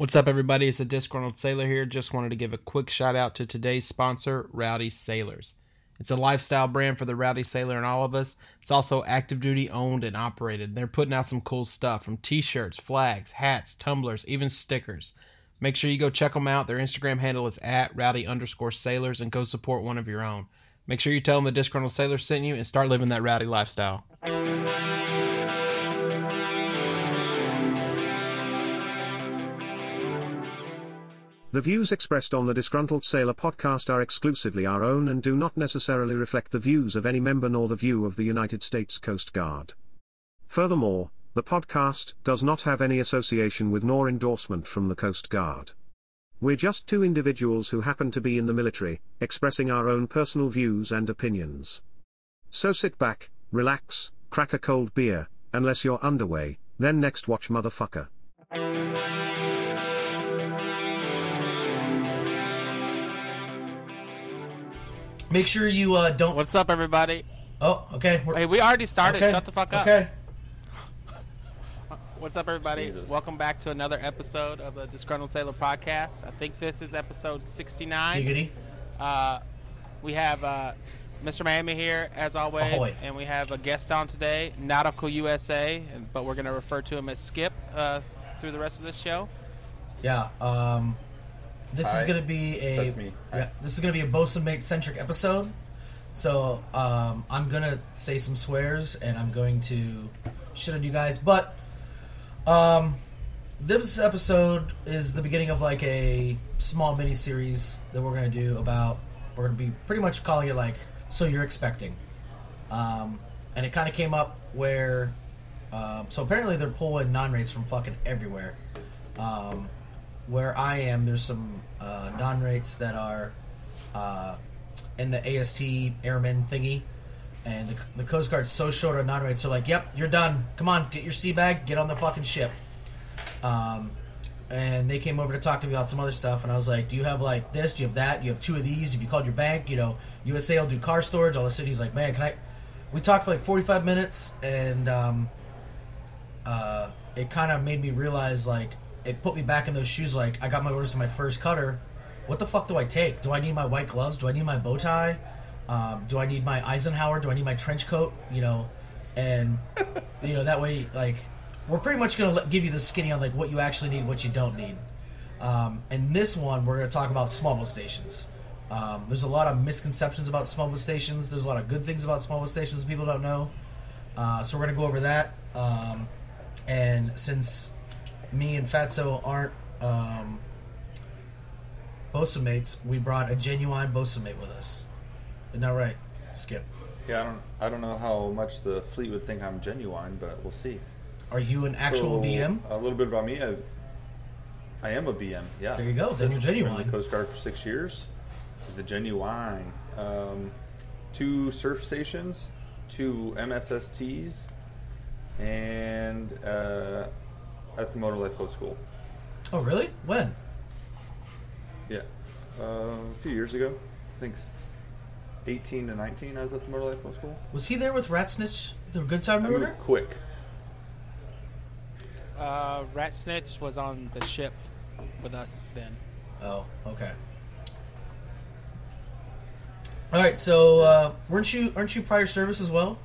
What's up, everybody? It's a disgruntled sailor here. Just wanted to give a quick shout out to today's sponsor, Rowdy Sailors. It's a lifestyle brand for the rowdy sailor and all of us. It's also active duty owned and operated. They're putting out some cool stuff from t shirts, flags, hats, tumblers, even stickers. Make sure you go check them out. Their Instagram handle is at rowdy underscore sailors and go support one of your own. Make sure you tell them the disgruntled sailor sent you and start living that rowdy lifestyle. The views expressed on the Disgruntled Sailor podcast are exclusively our own and do not necessarily reflect the views of any member nor the view of the United States Coast Guard. Furthermore, the podcast does not have any association with nor endorsement from the Coast Guard. We're just two individuals who happen to be in the military, expressing our own personal views and opinions. So sit back, relax, crack a cold beer, unless you're underway, then next watch motherfucker. Make sure you uh, don't. What's up, everybody? Oh, okay. we're- Hey, we already started. okay, Shut the fuck up. Okay. What's up, everybody? Jesus. Welcome back to another episode of the Disgruntled Sailor podcast. I think this is episode 69. Giggity. Uh, we have uh, Mr. Miami here, as always, Ahoy. and we have a guest on today, Knotical USA, but we're going to refer to him as Skip uh, through the rest of this show. Yeah. Um, this is gonna be a. That's me. Hi. Yeah. This is gonna be a bosun mate centric episode. So um, I'm gonna say some swears and I'm going to shit on you guys, but um, this episode is the beginning of like a small mini series that we're gonna do about. We're gonna be pretty much calling it like so you're expecting, um, and it kind of came up where. Um, so apparently they're pulling non rates from fucking everywhere. Um, where I am, there's some uh, non rates that are uh, in the AST airman thingy, and the, the Coast Guard's so short on non rates. They're like, "Yep, you're done. Come on, get your sea bag, get on the fucking ship." Um, and they came over to talk to me about some other stuff, and I was like, "Do you have like this? Do you have that? Do you have two of these? Have you called your bank? You know, USA will do car storage." All the city's like, "Man, can I?" We talked for like 45 minutes, and um, uh, it kind of made me realize like it put me back in those shoes. Like I got my orders to my first cutter. What the fuck do I take? Do I need my white gloves? Do I need my bow tie? Um, do I need my Eisenhower? Do I need my trench coat? You know, and you know that way like we're pretty much gonna give you the skinny on like what you actually need, what you don't need. Um, and this one we're gonna talk about small boat stations. Um, there's a lot of misconceptions about small boat stations. There's a lot of good things about small boat stations people don't know. Uh, so we're gonna go over that. Um, and since me and Fatso aren't um, mates, we brought a genuine bosun mate with us. Isn't that right, Skip? Yeah, I don't, I don't know how much the fleet would think I'm genuine, but we'll see. Are you an actual So, BM? A little bit about me. I, I am a BM. Yeah. There you go, then you're Been in genuine. the Coast Guard for six years. The genuine. Um, two surf stations, two MSSTs, and uh, at the Motor Lifeboat School. Oh, really? When? Yeah. Uh, a few years ago. I think s- 18 to 19, I was at the Motor Lifeboat School. Was he there with Rat Snitch, the Good Time I moved quick. Uh, Rat Snitch was on the ship with us then. Oh, okay. All right, so uh, weren't you aren't you prior service as well?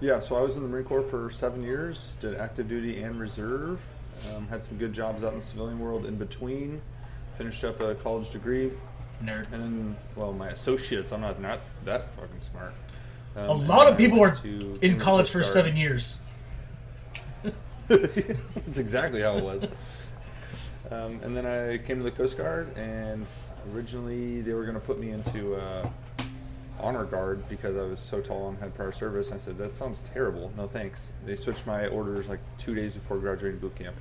Yeah, so I was in the Marine Corps for seven years, did active duty and reserve. Um, had some good jobs out in the civilian world in between. Finished up a college degree, Nerd. and then, well, my associates. I'm not not that fucking smart. Um, A lot of people are in college for seven years. That's exactly how it was. Um, and then I came to the Coast Guard, and originally they were going to put me into uh, honor guard because I was so tall and had prior service. I said that sounds terrible. No thanks. They switched my orders like two days before graduating boot camp,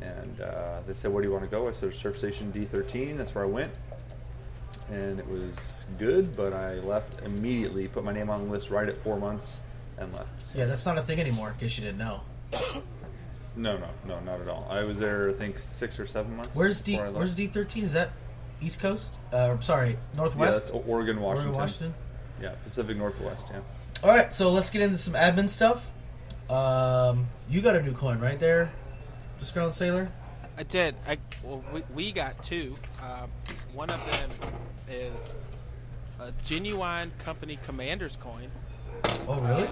and uh, they said, "Where do you want to go?" I said, "Surf Station D13." That's where I went, and it was good. But I left immediately. Put my name on the list right at four months, and left. So- Yeah, that's not a thing anymore. In case you didn't know. no, no, no, not at all. I was there, I think, six or seven months. Where's D? before I left. Where's D thirteen? Is that East Coast? Uh, sorry, Yeah, Northwest. that's Oregon, Washington. Oregon, Washington. Yeah, Pacific Northwest. Yeah. All right, so let's get into some admin stuff. Um, you got a new coin right there, Disgruntled Sailor. I did. I well, we, we got two. Uh, one of them is a genuine company commander's coin. Oh, really?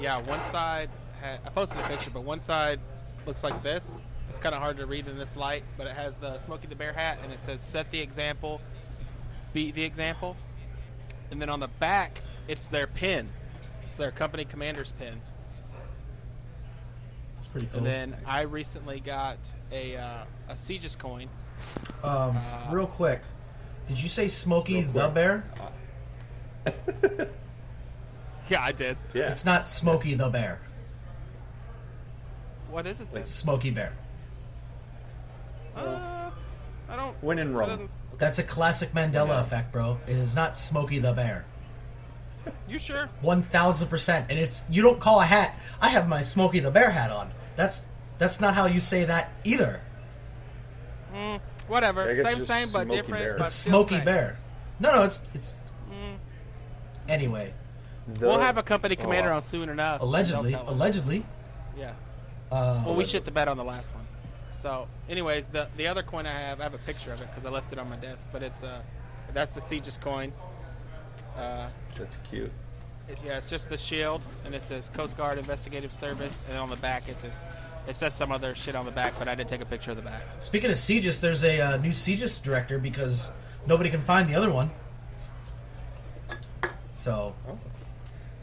Yeah, one side had, I posted a picture, but one side looks like this. It's kind of hard to read in this light, but it has the Smokey the Bear hat, and it says "Set the example, beat the example." And then on the back, it's their pin. It's their company commander's pin. That's pretty cool. And then I recently got a uh, a CGIS coin. um, uh, real quick, did you say Smokey the quick. Bear? Yeah, I did. Yeah. It's not Smokey the Bear. What is it then? Smokey Bear. Uh, I don't. When in that Rome. That's a classic Mandela Yeah. effect, bro. It is not Smokey the Bear. You sure? One thousand percent. And it's you don't call a hat. I have my Smokey the Bear hat on. That's that's not how you say that either. Mm, whatever. Same, same, but Smokey different. Bear. But It's still Smokey same. Bear. No, no, it's it's. Mm. Anyway, The- We'll have a company Oh, commander wow. on soon enough. allegedly, They'll tell us. allegedly. Yeah. Uh, Well, we shit the bed on the last one. So, anyways, the the other coin I have, I have a picture of it because I left it on my desk. But it's uh, that's the CGIS coin. Uh, That's cute. it's, yeah, it's just the shield, and it says Coast Guard Investigative Service, and on the back it just it says some other shit on the back, but I didn't take a picture of the back. Speaking of CGIS, there's a uh, new CGIS director because nobody can find the other one. So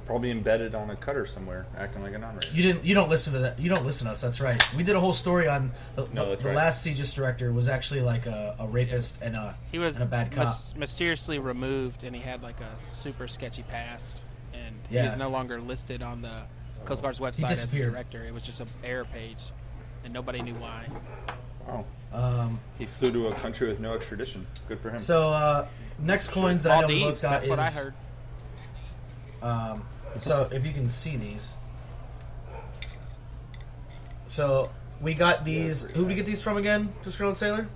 Probably embedded on a cutter somewhere, acting like a non-ranger. you didn't you don't listen to that you don't listen to us. That's right. We did a whole story on the, No, the, the right. last CGIS director was actually like a, a rapist and a He was and a bad cop. mys- mysteriously removed, and he had like a super sketchy past, and Yeah. he is no longer listed on the Coast Guard's website as a disappeared. director. It was just an error page, and nobody knew why. Wow. Um, He flew to a country with no extradition. Good for him. so uh, next coins that I know we both got that's is what I heard. Um, so if you can see these, so we got these. Who did we get these from again? Disgruntled Sailor.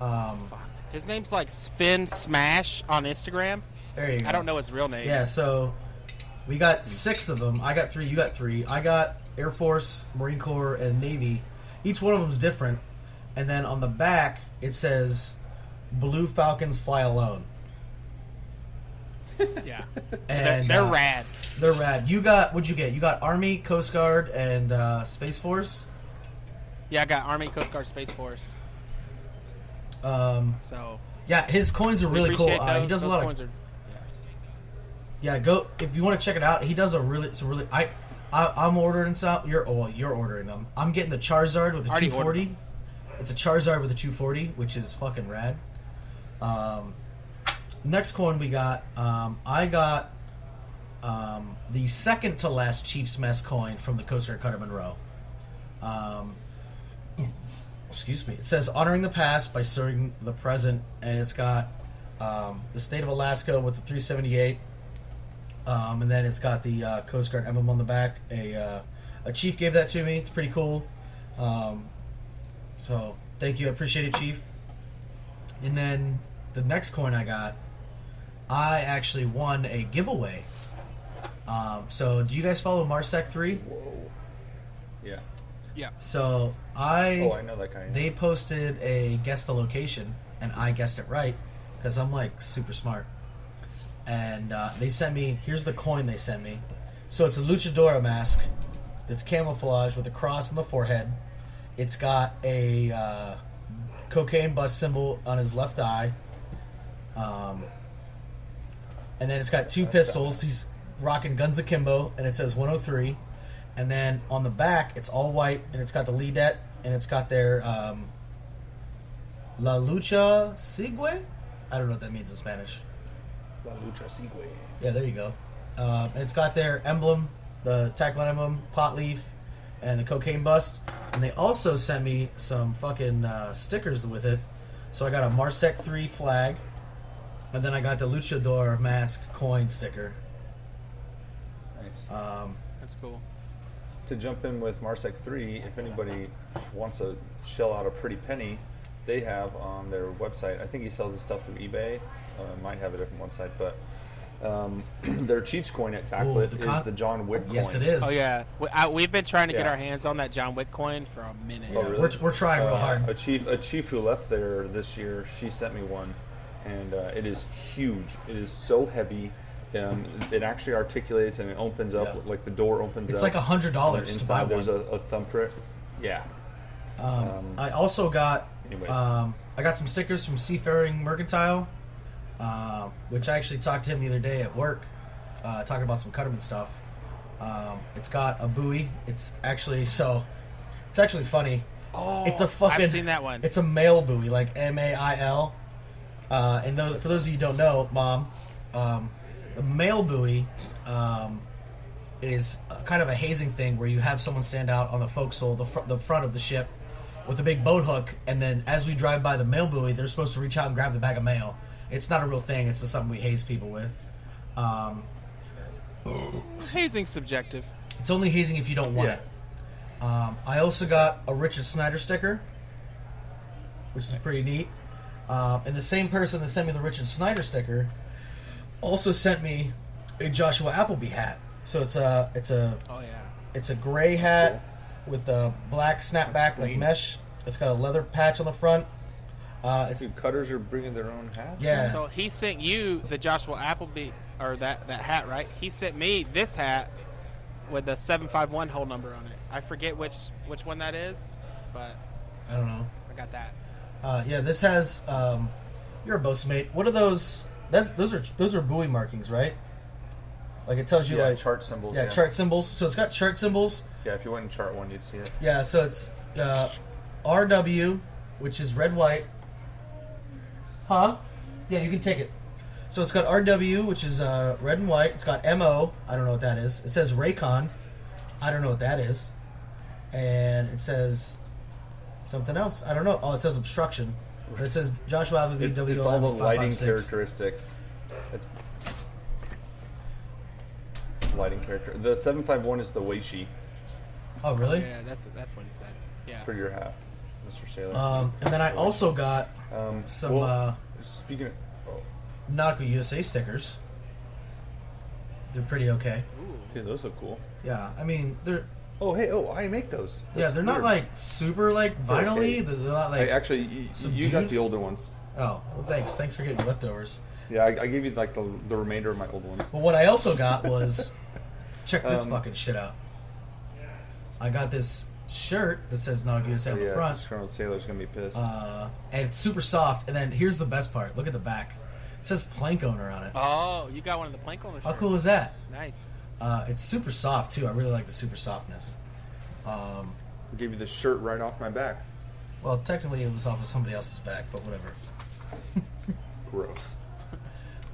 Um, His name's like Finn Smash on Instagram. there you go. I don't know his real name. Yeah, so we got six of them. I got three. You got three. I got Air Force, Marine Corps, and Navy. Each one of them's different. And then on the back it says, "Blue Falcons fly alone." Yeah. And they're, they're uh, rad. They're rad. You got what'd you get? You got Army, Coast Guard, and uh, Space Force. Yeah, I got Army, Coast Guard, Space Force. Um, So yeah, his coins are really cool. appreciate Uh, he does a Those lot of coins are- yeah. Go if you want to check it out. He does a really, it's a really. I, I I'm ordering some. You're oh, well, you're ordering them. I'm getting the Charizard with the Already 240. It's a Charizard with a 240, which is fucking rad. Um, next coin we got. Um, I got um, the second to last Chiefs Mess coin from the Coast Guard Cutter Munro. Um, excuse me. It says honoring the past by serving the present, and it's got um, the state of Alaska with the 378, um, and then it's got the uh, Coast Guard emblem on the back. A uh, a chief gave that to me. It's pretty cool. Um, so thank you, I appreciate it, Chief. And then the next coin I got, I actually won a giveaway. Um, so do you guys follow Marsec three? Whoa. Yeah. Yeah. So I Oh, I know that guy. they posted a guess the location, and I guessed it right because I'm like super smart. And uh, they sent me here's the coin they sent me. So it's a luchadora mask. It's camouflage with a cross on the forehead. It's got a uh, cocaine bust symbol on his left eye. Um, and then it's got two pistols. He's rocking guns akimbo, and it says 103. And then on the back, it's all white, and it's got the LEDET, and it's got their um, La Lucha Sigue. I don't know what that means in Spanish. La Lucha Sigue. Yeah, there you go. Um, it's got their emblem, the tackline emblem, pot leaf, and the cocaine bust. And they also sent me some fucking uh, stickers with it. So I got a Marsec 3 flag, and then I got the Luchador mask coin sticker. Nice. Um, That's cool. to jump in with Marsec 3, if anybody wants to shell out a pretty penny, they have on their website, I think he sells his stuff through eBay, uh, might have a different website, but Um, their Chiefs coin at TACLET Ooh, the con- is the John Wick coin. Yes, it is. Oh yeah, we, I, we've been trying to get our hands on that John Wick coin for a minute. Oh, really? We're, we're trying real Uh, hard. A chief, a chief who left there this year, she sent me one, and uh, it is huge. It is so heavy. Um, it actually articulates and it opens up Yeah. like the door opens It's up. It's like a hundred dollars to buy inside one. there's a, a thumbprint. Yeah. Um, I also got um, I got some stickers from Seafaring Mercantile, uh, which I actually talked to him the other day at work, uh, talking about some Cutterman stuff. Um, it's got a buoy. It's actually so. It's actually funny. Oh, It's a fucking. I've seen that one. It's a mail buoy, like M A I L. Uh, and those, for those of you who don't know, mom, um, the mail buoy um, is kind of a hazing thing where you have someone stand out on the forecastle, the, fr- the front of the ship, with a big boat hook, and then as we drive by the mail buoy, they're supposed to reach out and grab the bag of mail. It's not a real thing. It's just something we haze people with. Um, hazing subjective. it's only hazing if you don't want Yeah. it. Um, I also got a Richard Snyder sticker, which is pretty neat. Um, and the same person that sent me the Richard Snyder sticker also sent me a Joshua Appleby hat. So it's a it's a Oh yeah. it's a gray hat with a black snapback like mesh. It's got a leather patch on the front. Uh, it's Dude, cutters are bringing their own hats. yeah. So he sent you the Joshua Appleby or that that hat, right? He sent me this hat with the seven five one hole number on it. I forget which which one that is, but I don't know. I got that. Uh, yeah, this has. Um, you're a boatmate. What are those? That's those are those are buoy markings, right? Like it tells you Yeah, like chart symbols. yeah, Yeah, chart symbols. So it's got chart symbols. Yeah, if you went in chart one, you'd see it. Yeah, so it's uh, RW, which is red white. Huh? Yeah, you can take it. So it's got RW, which is uh, red and white. It's got MO. I don't know what that is. It says Racon. I don't know what that is. And it says something else. I don't know. Oh, it says obstruction. And it says Joshua Appleby It's, W it's all the lighting characteristics. It's lighting character. The seven five one is the Weishi Oh, really? Yeah, that's that's what he said. Yeah. for your half, Mr. Sailor. Um, and then I also got um, some well, uh, speaking of, oh, Knotical USA stickers. They're pretty okay. yeah, those look cool. Yeah, I mean they're Oh, hey, oh, I make those. yeah they're not weird. like super like They're vinyl-y. okay. They're, they're not I, like actually, you, you got dude- the older ones. oh well thanks thanks for getting leftovers. Yeah, I, I gave you like the, the remainder of my old ones. But what I also got was check this Um, fucking shit out. I got this shirt that says Knotical USA on the yeah, front, this Colonel Sailor's gonna be pissed. uh, and it's super soft. And then here's the best part. Look at the back. It says plank owner on it. Oh, you got one of the plank owners. How cool is that? Nice. Uh, it's super soft too. I really like the super softness. Um, I gave you the shirt right off my back. well, technically it was off of somebody else's back, but whatever. Gross.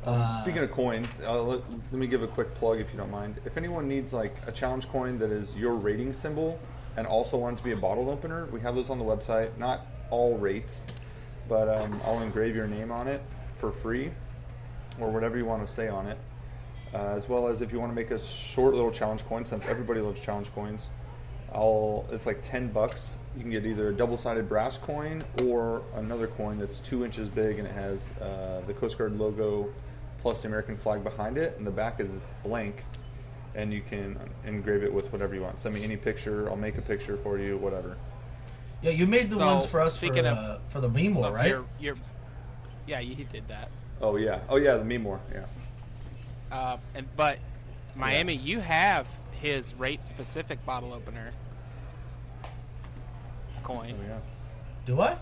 Uh, Um, Speaking of coins, uh, let, let me give a quick plug if you don't mind. If anyone needs like a challenge coin that is your rating symbol and also want it to be a bottle opener, we have those on the website. Not all rates, but um, I'll engrave your name on it for free or whatever you want to say on it. Uh, as well as if you want to make a short little challenge coin, since everybody loves challenge coins, I'll it's like ten bucks. You can get either a double-sided brass coin or another coin that's two inches big and it has uh, the Coast Guard logo plus the American flag behind it, and the back is blank. And you can engrave it with whatever you want. Send me any picture. I'll make a picture for you. Whatever. yeah, you made the So, ones for us for speaking of- the, for the meme war, Of right? Your, your, yeah, you he did that. Oh yeah. Oh yeah. The Memore. Yeah. Uh, and but Miami, you have his rate specific bottle opener coin. Oh yeah. Do I?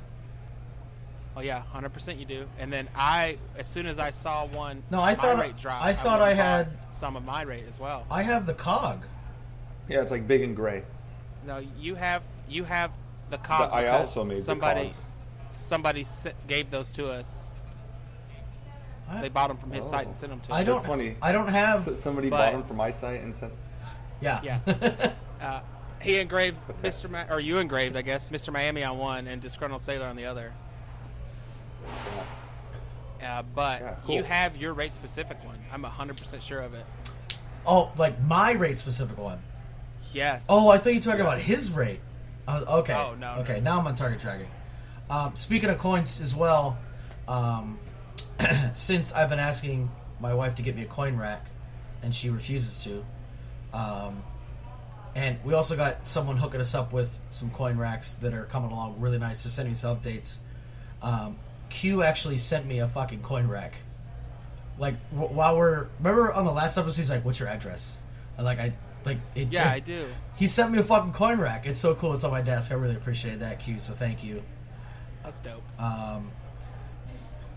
Oh yeah, hundred percent you do. And then I, as soon as I saw one, No, I thought- rate drop, I thought went and I had- some of my rate as well. I have the cog. Yeah. It's like big and gray. No, you have you have the cog. But I also made somebody the cogs. somebody s- gave those to us. I, They bought them from his site Oh. and sent them to I us. don't. That's funny. I don't have. S- Somebody But- bought them from my site and sent. yeah. Yeah. Uh, he engraved Mr. Ma- or you engraved, I guess, Mr. Miami on one and Disgruntled Sailor on the other. Uh, but Yeah, cool. you have your rate specific one. I'm 100% sure of it. oh, like my rate specific one. Yes. Oh, I thought you were talking about his rate. Uh, okay. Oh, no, Okay, no. now I'm on target tracking. Um, speaking of coins as well, um, since I've been asking my wife to get me a coin rack, and she refuses to. Um, and we also got someone hooking us up with some coin racks that are coming along really nice. They're sending us updates. Um, Q actually sent me a fucking coin rack. Like w- while we're remember on the last episode, he's like, "What's your address?" And like I like it. Yeah, I do. He sent me a fucking coin rack. It's so cool. It's on my desk. I really appreciate that, Q. So thank you. That's dope. Um,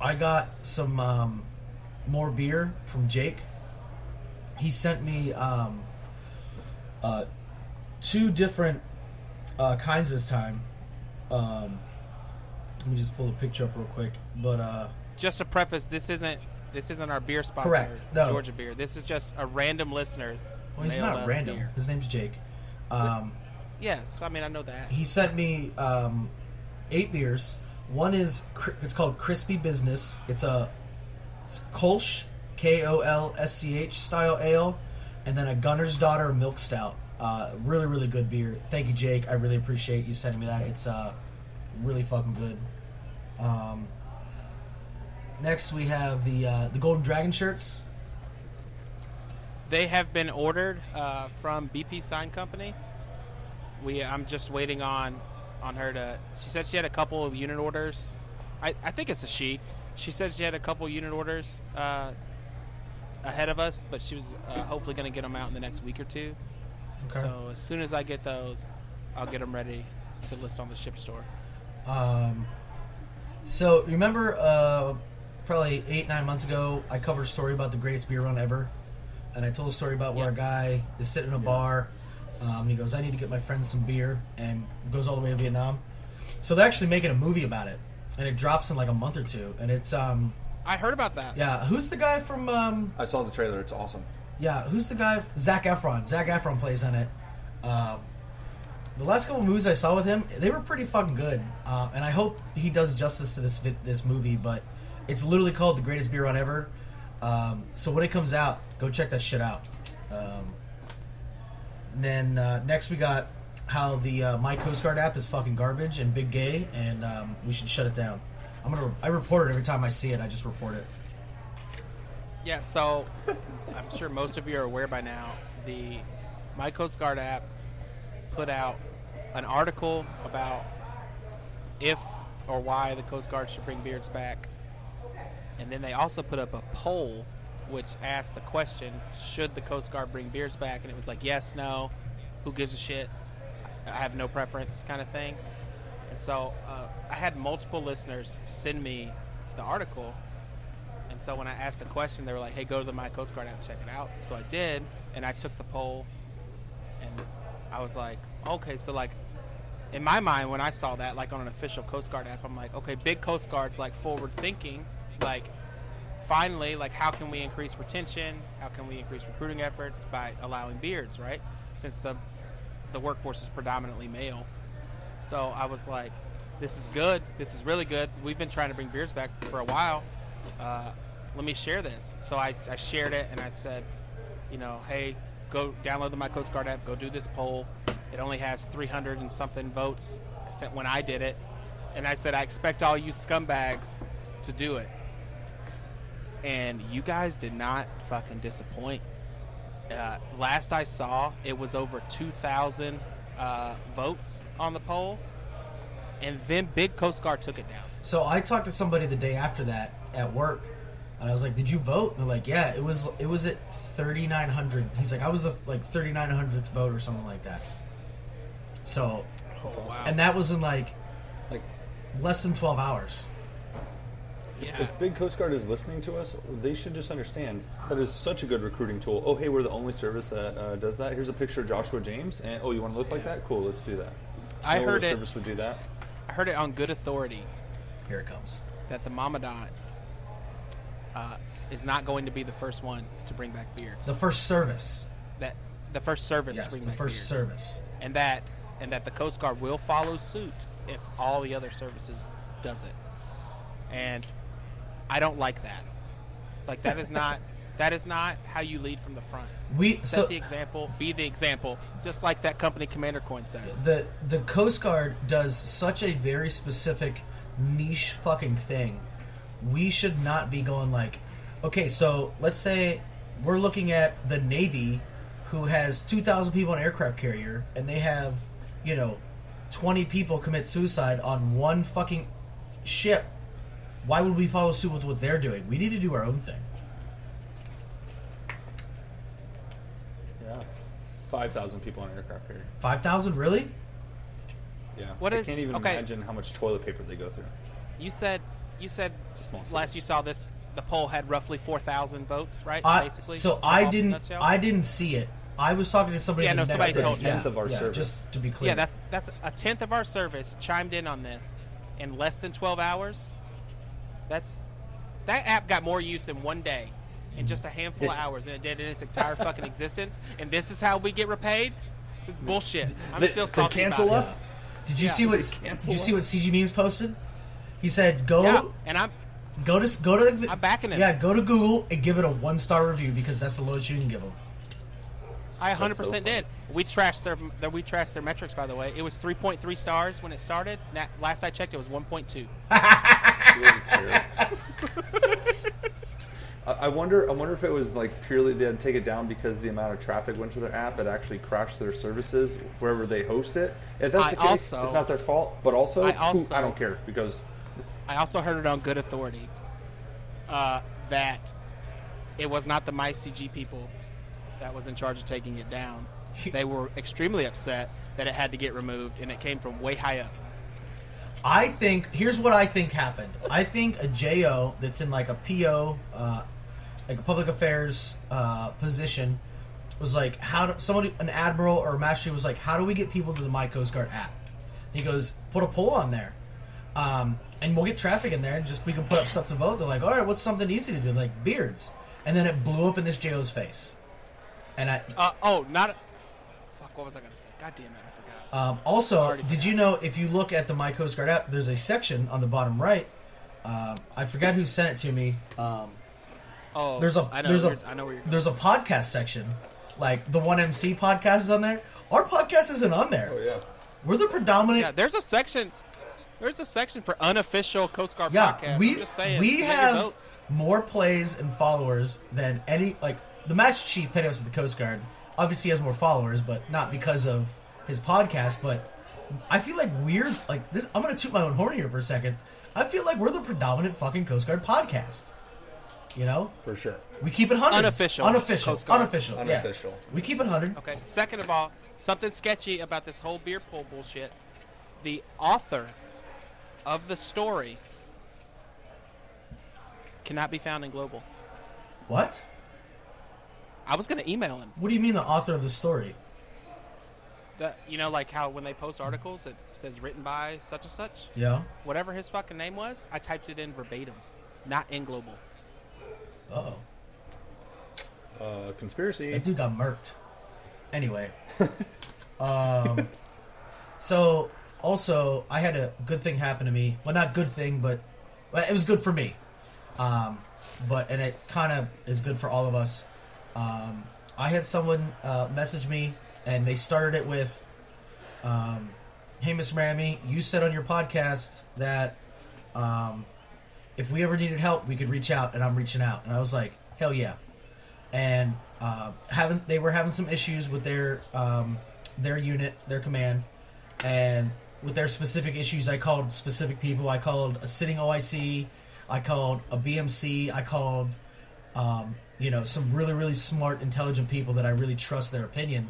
I got some um, more beer from Jake. He sent me um, uh, two different uh, kinds this time. Um, let me just pull the picture up real quick. But uh, Just to preface, this isn't this isn't our beer sponsor, Correct. No. Georgia Beer. This is just a random listener. well, he's not random. beer. His name's Jake. Um, Yes, I mean I know that. he sent me um, eight beers. One is it's called Crispy Business. It's a it's Kolsch K O L S C H style ale, and then a Gunner's Daughter Milk Stout. Uh, really, really good beer. Thank you, Jake. I really appreciate you sending me that. It's uh, really fucking good. Um, next, we have the uh, the Golden Dragon shirts. They have been ordered uh, from BP Sign Company. We I'm just waiting on on her to. She said she had a couple of unit orders. I, I think it's a she. She said she had a couple unit orders uh, ahead of us, but she was uh, hopefully going to get them out in the next week or two. So as soon as I get those, I'll get them ready to list on the ship store. Um, so remember, uh, probably eight nine months ago, I covered a story about the greatest beer run ever, and I told a story about where Yeah. a guy is sitting in a bar. Um, and he goes, "I need to get my friends some beer," and goes all the way to Vietnam. So they're actually making a movie about it, and it drops in like a month or two. And it's um, I heard about that. yeah, who's the guy from um, I saw the trailer. It's awesome. yeah, who's the guy? Zac Efron. Zac Efron plays in it. Um, the last couple movies I saw with him, they were pretty fucking good, uh, and I hope he does justice to this vi- this movie. But it's literally called the greatest beer run ever. Um, so when it comes out, go check that shit out. Um, and then uh, next we got how the uh, My Coast Guard app is fucking garbage and big gay, and um, we should shut it down. I'm gonna I report it every time I see it. I just report it. Yeah, so I'm sure most of you are aware by now. The My Coast Guard app put out an article about if or why the Coast Guard should bring beards back. And then they also put up a poll which asked the question, should the Coast Guard bring beards back? And it was like, yes, no, who gives a shit? I have no preference kind of thing. And so uh, I had multiple listeners send me the article and so when I asked the question, they were like, "Hey, go to the My Coast Guard app, check it out." So I did, and I took the poll, and I was like, "Okay." So like, in my mind, when I saw that, like on an official Coast Guard app, I'm like, "Okay, big Coast Guard's like forward thinking, like." Finally, like, how can we increase retention? How can we increase recruiting efforts by allowing beards, right? Since the the workforce is predominantly male. So I was like, this is good. This is really good. We've been trying to bring beards back for a while. Uh, let me share this. So I, I shared it and I said, you know, hey, go download the My Coast Guard app, go do this poll. It only has 300 and something votes when I did it. And I said, I expect all you scumbags to do it. And you guys did not fucking disappoint. Uh, last I saw, it was over 2,000 uh, votes on the poll. And then Big Coast Guard took it down. So I talked to somebody the day after that at work, and I was like, "Did you vote?" And they're like, "Yeah, it was. It was at thirty nine hundred. He's like, "I was the like thirty nine hundredth vote or something like that." So, wow. and that was in like Like, less than twelve hours. Yeah. if Big Coast Guard is listening to us, they should just understand that is such a good recruiting tool. Oh, hey, we're the only service that uh, does that. Here's a picture of Joshua James, and oh, you want to look like that? Cool, let's do that. I No other heard it- service would do that. I heard it on good authority Here it comes. that the Mamadot uh, is not going to be the first one to bring back beards. The first service. that the first service to Yes, bring the back first beards. service. and that and that the Coast Guard will follow suit if all the other services does it. And I don't like that. Like that is not that is not how you lead from the front. We Set so the example, be the example, just like that company commander coin says. the the Coast Guard does such a very specific niche fucking thing. We should not be going like, okay, so let's say we're looking at the Navy, who has two thousand people on an aircraft carrier, and they have, you know, twenty people commit suicide on one fucking ship. Why would we follow suit with what they're doing? We need to do our own thing. Yeah. 5,000 people on an aircraft carrier. Five thousand, really? Yeah. What I is- can't even okay. imagine how much toilet paper they go through. You said you said It's a small city. last you saw this the poll had roughly four thousand votes, right? I, Basically. so I didn't. I didn't see it. I was talking to somebody. Yeah, the no, next somebody day. told me. Yeah, Tenth of our yeah, service. Just to be clear. Yeah, that's that's a tenth of our service chimed in on this in less than twelve hours. That's that app got more use in one day, in just a handful of hours than it did in its entire fucking existence. And this is how we get repaid. It's bullshit. I'm They- still they salty cancel about us? Did you Yeah. see what? Did cancel you see what us? CG memes posted? He said, "Go, Yeah, and I'm go to go to. I'm backing it. Yeah, go to Google and give it a one star review because that's the lowest you can give them. I 100 so percent funny. did. We trashed their, their we trashed their metrics by the way. It was 3.3 stars when it started. Last I checked, it was 1.2. I I wonder. I wonder if it was like purely they had to take it down because the amount of traffic went to their app. It actually crashed their services wherever they host it. If that's I the case, also- it's not their fault. But also, I also- I don't care because I also heard it on good authority uh, that it was not the MyCG people that was in charge of taking it down. They were extremely upset that it had to get removed, and it came from way high up. I think here's what I think happened. I think a JO that's in like a PO, uh, like a public affairs uh, position, was like, how do somebody, an admiral or a master was like, how do we get people to the My Coast Guard app? And he goes, put a poll on there, um, and we'll get traffic in there, and just we can put up stuff to vote. They're like, all right, what's something easy to do? Like beards, and then it blew up in this JO's face, and I, Uh, oh, not. Fuck, what was I to say? God damn it. Um, also, did you know if you look at the My Coast Guard app, there's a section on the bottom right. Um, I forgot who sent it to me. Um, Oh, there's a I know there's a where you're- I know where you're there's a podcast section, like the One MC podcast is on there. Our podcast isn't on there. oh yeah, We're the predominant. Yeah, there's a section. There's a section for unofficial Coast Guard Yeah, podcast. we I'm just saying. we have more plays and followers than any like the Master Chief Pettios of the Coast Guard. Obviously, has more followers, but not because of his podcast. But I feel like we're like this. I'm gonna toot my own horn here for a second. I feel like we're the predominant fucking Coast Guard podcast. You know, for sure. we keep it hundred. Unofficial unofficial, Coast Guard. unofficial, yeah. Unofficial. We keep it hundred. Okay. Second of all, something sketchy about this whole beer pool bullshit. The author of the story cannot be found in Global. What? I was gonna email him. What do you mean the author of the story? That you know, like how when they post articles, it says written by such and such. Yeah. Whatever his fucking name was, I typed it in verbatim, not in Global. Oh, Uh, conspiracy. that dude got murked. Anyway, um, so also I had a good thing happen to me. Well, not good thing, but well, it was good for me. Um, but and it kind of is good for all of us. Um, I had someone uh, message me, and they started it with, um, "Hey, Miss Rami, you said on your podcast that um, if we ever needed help, we could reach out, and I'm reaching out." And I was like, "Hell yeah!" And uh, having they were having some issues with their um, their unit, their command, and with their specific issues, I called specific people. I called a sitting OIC, I called a BMC, I called um, you know some really really smart, intelligent people that I really trust their opinion,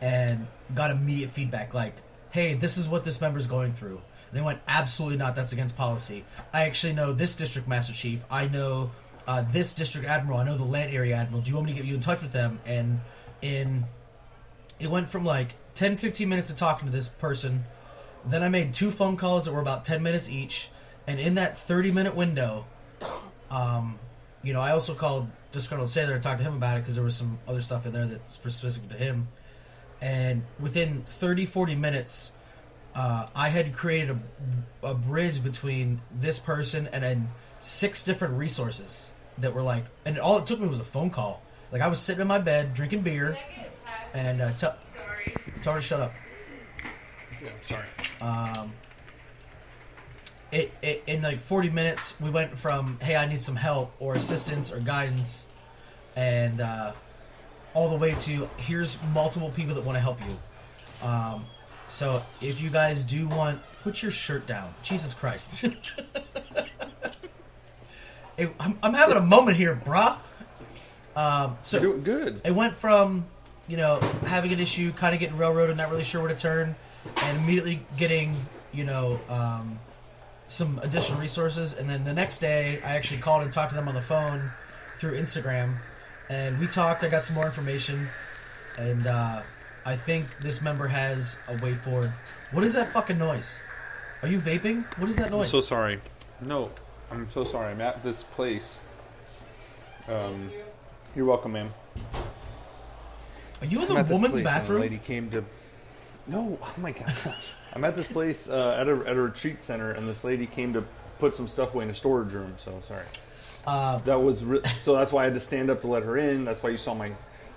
and got immediate feedback like, "Hey, this is what this member's going through." And they went, "Absolutely not. That's against policy." I actually know this district master chief. I know uh, this district admiral. I know the land area admiral. Do you want me to get you in touch with them? And in it went from like 10 15 minutes of talking to this person then i made two phone calls that were about 10 minutes each and in that 30 minute window um, you know i also called disgruntled sailor and talked to him about it because there was some other stuff in there that's specific to him and within 30 40 minutes uh, i had created a, a bridge between this person and then six different resources that were like and all it took me was a phone call. Like i was sitting in my bed drinking beer and uh, tell tell her to shut up. Yeah, sorry. um, it, it in like 40 minutes we went from hey I need some help or assistance or guidance, and uh, all the way to here's multiple people that want to help you. Um, so if you guys do want, put your shirt down. Jesus Christ. It- I'm, I'm having a moment here, bruh. Um, so You're doing good. it went from you know having an issue kind of getting railroaded not really sure where to turn and immediately getting you know um, some additional resources and then the next day i actually called and talked to them on the phone through instagram and we talked i got some more information and uh, i think this member has a way forward what is that fucking noise are you vaping what is that noise? I'm noise so sorry. No, I'm so sorry. I'm at this place. Um, you're welcome, ma'am. are you in I'm the at woman's bathroom lady came to. No, oh my gosh. I'm at this place uh, at a at a retreat center, and this lady came to put some stuff away in a storage room. So sorry. Uh, That was re- so. That's why I had to stand up to let her in. That's why you saw my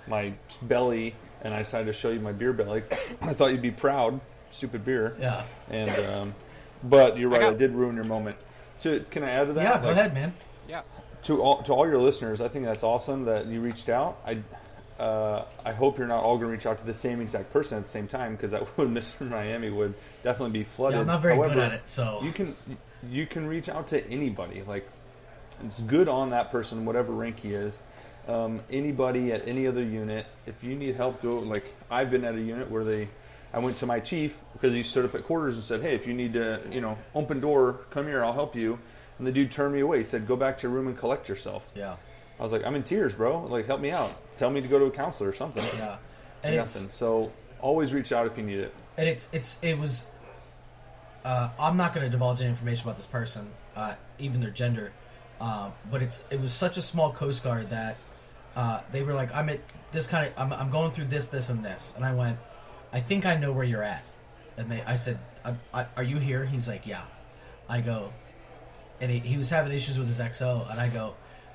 my belly, and I decided to show you my beer belly. I thought you'd be proud. Stupid beer. yeah And um, but you're right. I, got- did ruin your moment. To can I add to that? yeah go Like, ahead man Yeah. to all to all your listeners, I think that's awesome that you reached out. I uh, I hope you're not all going to reach out to the same exact person at the same time because that would Mr. Miami would definitely be flooded. yeah i'm not very good at it so You can you can reach out to anybody. Like it's good on that person, whatever rank he is. Um, anybody at any other unit, if you need help, do it. Like I've been at a unit where they, I went to my chief because he stood up at quarters and said, "Hey, if you need to, you know, open door, come here, I'll help you." And the dude turned me away. He said, "Go back to your room and collect yourself." yeah I was like, "I'm in tears, bro. Like, help me out. Tell me to go to a counselor or something." yeah and Nothing. So always reach out if you need it. and it's it's it was uh, I'm not going to divulge any information about this person, uh, even their gender, uh, but it's it was such a small Coast Guard that uh, they were like, I'm at this kind of I'm, I'm going through this this and this, and I went, I think I know where you're at, and they I said, I, I, Are you here? He's like, Yeah. I go, and he, he was having issues with his XO, and I go,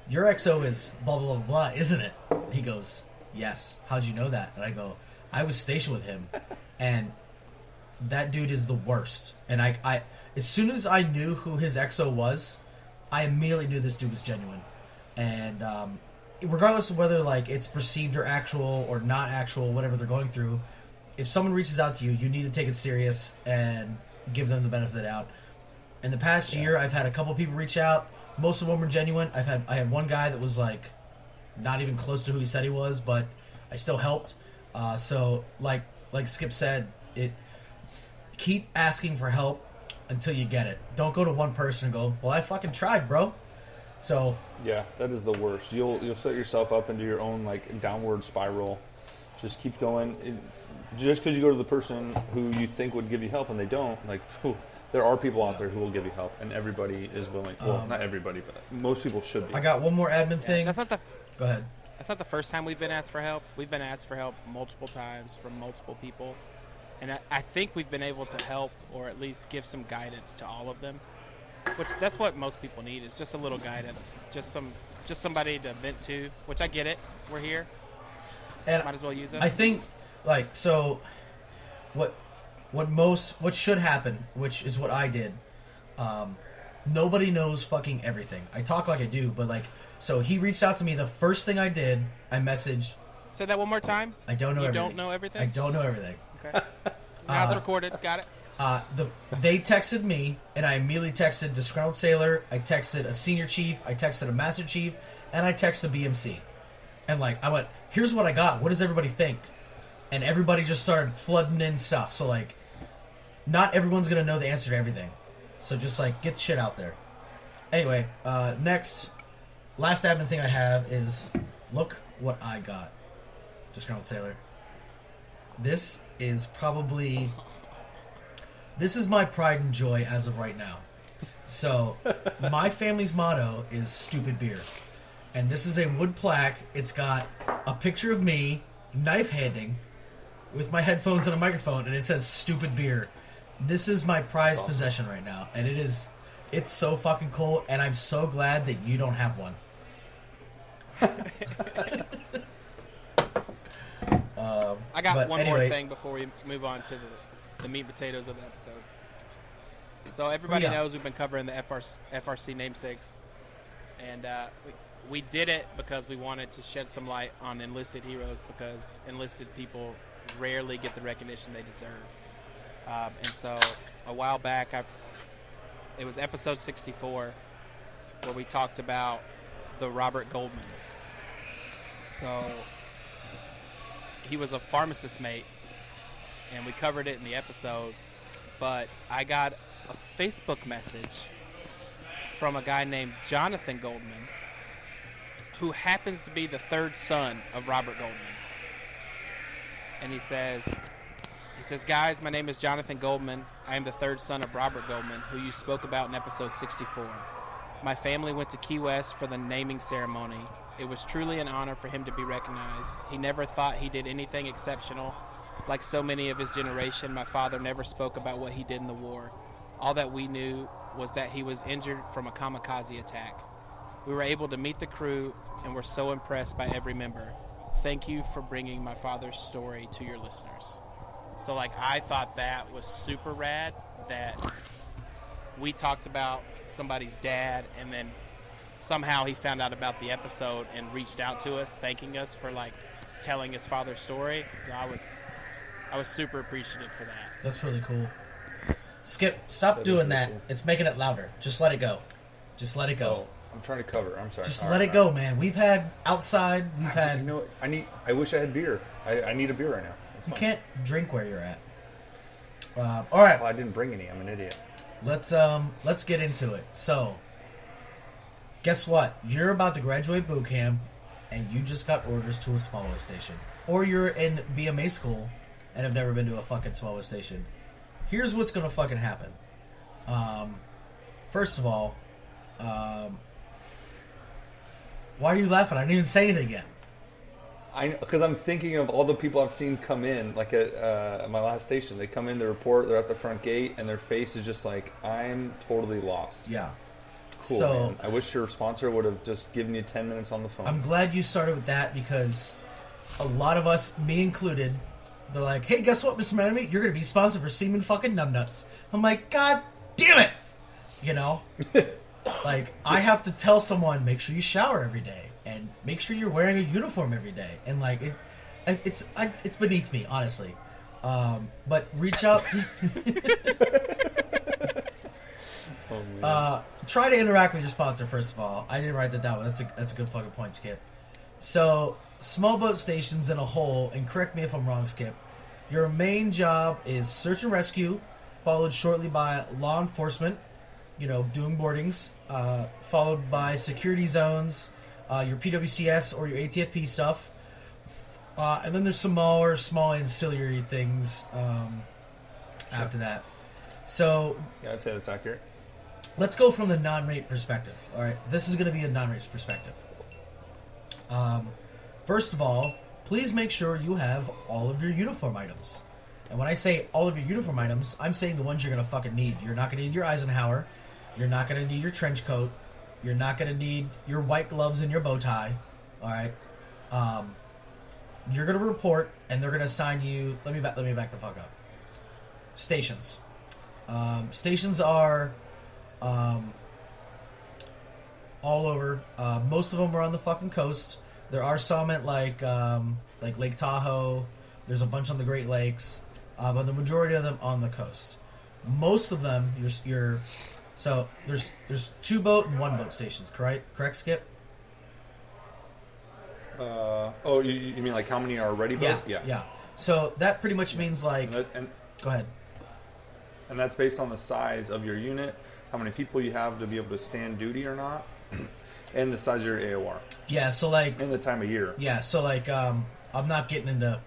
Your XO is blah blah blah blah, isn't it? He goes, Yes. How'd you know that? And I go, I was stationed with him, and that dude is the worst. And I, I, as soon as I knew who his XO was, I immediately knew this dude was genuine. And um, regardless of whether like it's perceived or actual or not actual, whatever they're going through, if someone reaches out to you, you need to take it serious and give them the benefit of the doubt. In the past year, I've had a couple people reach out. Most of them were genuine. I've had I had one guy that was like not even close to who he said he was, but I still helped. Uh, so like like Skip said, it keep asking for help until you get it. Don't go to one person and go, "Well, I fucking tried, bro." So Yeah, that is the worst. You'll you'll set yourself up into your own like downward spiral. Just keep going. It, just because you go to the person who you think would give you help and they don't, like phew, there are people out there who will give you help, and everybody is willing. Well, Um, not everybody, but most people should be. I got one more admin thing. That's not the Go ahead. that's not the first time we've been asked for help. We've been asked for help multiple times from multiple people, and I, I think we've been able to help or at least give some guidance to all of them. Which that's what most people need is just a little guidance, just some just somebody to vent to. Which I get it. We're here. And Might as well use it. I think, like, so, what, what most, what should happen, which is what I did. Um, nobody knows fucking everything. I talk like I do, but like, so he reached out to me. The first thing I did, I messaged. Say that one more time. I don't know. You everything. don't know everything? I don't know everything. Okay. Now it's Uh, recorded. Got it. Uh, the they texted me, and I immediately texted disgruntled sailor. I texted a senior chief. I texted a master chief, and I texted BMC. And like, I went, "Here's what I got. What does everybody think?" And everybody just started flooding in stuff. So like, not everyone's gonna know the answer to everything. So just like, get the shit out there. Anyway, uh, next, last admin thing I have is, look what I got, disgruntled sailor. This is probably this is my pride and joy as of right now. So, my family's motto is stupid beer. And this is a wood plaque. It's got a picture of me knife handing with my headphones and a microphone and it says stupid beer. This is my prized possession right now and it is it's so fucking cool and I'm so glad that you don't have one. um, I got one anyway, more thing before we move on to the, the meat and potatoes of the episode. So everybody Oh, yeah. knows we've been covering the FRC, FRC namesakes, and uh, we, we did it because we wanted to shed some light on enlisted heroes because enlisted people rarely get the recognition they deserve. Um, and so a while back, I it was episode 64 where we talked about the Robert Goldman. So he was a pharmacist mate, and we covered it in the episode. But I got a Facebook message from a guy named Jonathan Goldman, who happens to be the third son of Robert Goldman. And he says, he says, guys, my name is Jonathan Goldman. I am the third son of Robert Goldman, who you spoke about in episode 64. My family went to Key West for the naming ceremony. It was truly an honor for him to be recognized. He never thought he did anything exceptional. Like so many of his generation, my father never spoke about what he did in the war. All that we knew was that he was injured from a kamikaze attack. We were able to meet the crew and were so impressed by every member. Thank you for bringing my father's story to your listeners. So, like, I thought that was super rad that we talked about somebody's dad and then somehow he found out about the episode and reached out to us thanking us for like telling his father's story. I was I was super appreciative for that. That's really cool. Skip, stop That is doing really that. cool. It's making it louder. Just let it go. Just let it go. Oh, I'm trying to cover. I'm sorry. Just All let right, it go, man. We've had outside. We've all right. had. You know. I need. I wish I had beer. I, I need a beer right now. That's You fine. can't drink where you're at. Uh, all right, Well, I didn't bring any. I'm an idiot. let's um let's get into it. So, guess what? You're about to graduate boot camp, and you just got orders to a smaller station, or you're in BMA school and have never been to a fucking smaller station. Here's what's gonna fucking happen. Um, first of all, um, why are you laughing? I didn't even say anything yet. I because I'm thinking of all the people I've seen come in, like at, uh, at my last station. They come in, they report, they're at the front gate, and their face is just like, I'm totally lost. Yeah. Cool. so man. I wish your sponsor would have just given you 10 minutes on the phone. I'm glad you started with that because a lot of us, me included, they're like, "Hey, guess what, Mr. Miami? You're gonna be sponsored for Seaman fucking Numbnuts." I'm like, "God damn it!" You know, like I have to tell someone, make sure you shower every day and make sure you're wearing a uniform every day, and like it, it's I, it's beneath me, honestly. Um, but reach out. Oh, man. Uh, try to interact with your sponsor first of all. I didn't write that down. That's a that's a good fucking point, Skip. So small boat stations in a whole, and correct me if I'm wrong, Skip. Your main job is search and rescue, followed shortly by law enforcement. You know, doing boardings, uh, followed by security zones, uh, your PWCS or your ATFP stuff, uh, and then there's some more small ancillary things um, after that. So yeah, I'd say that's accurate. Let's go from the non-rate perspective. All right, this is going to be a non-rate perspective. Um, first of all, please make sure you have all of your uniform items. And when I say all of your uniform items, I'm saying the ones you're going to fucking need. You're not going to need your Eisenhower. You're not going to need your trench coat. You're not going to need your white gloves and your bow tie. All right. Um, you're going to report, and they're going to assign you. Let me back. Let me back the fuck up. Stations. Um, stations are um, all over. Uh, most of them are on the fucking coast. There are some at like um, like Lake Tahoe. There's a bunch on the Great Lakes, uh, but the majority of them on the coast. Most of them, you're, you're so there's there's two boat and one boat stations. Correct? Correct, Skip? Uh, oh, you, you mean like how many are ready Yeah. Yeah. yeah. So that pretty much means like, And, that, and, go ahead. and that's based on the size of your unit, how many people you have to be able to stand duty or not, and the size of your AOR, Yeah. So like, and the time of year. Yeah, so like um I'm not getting into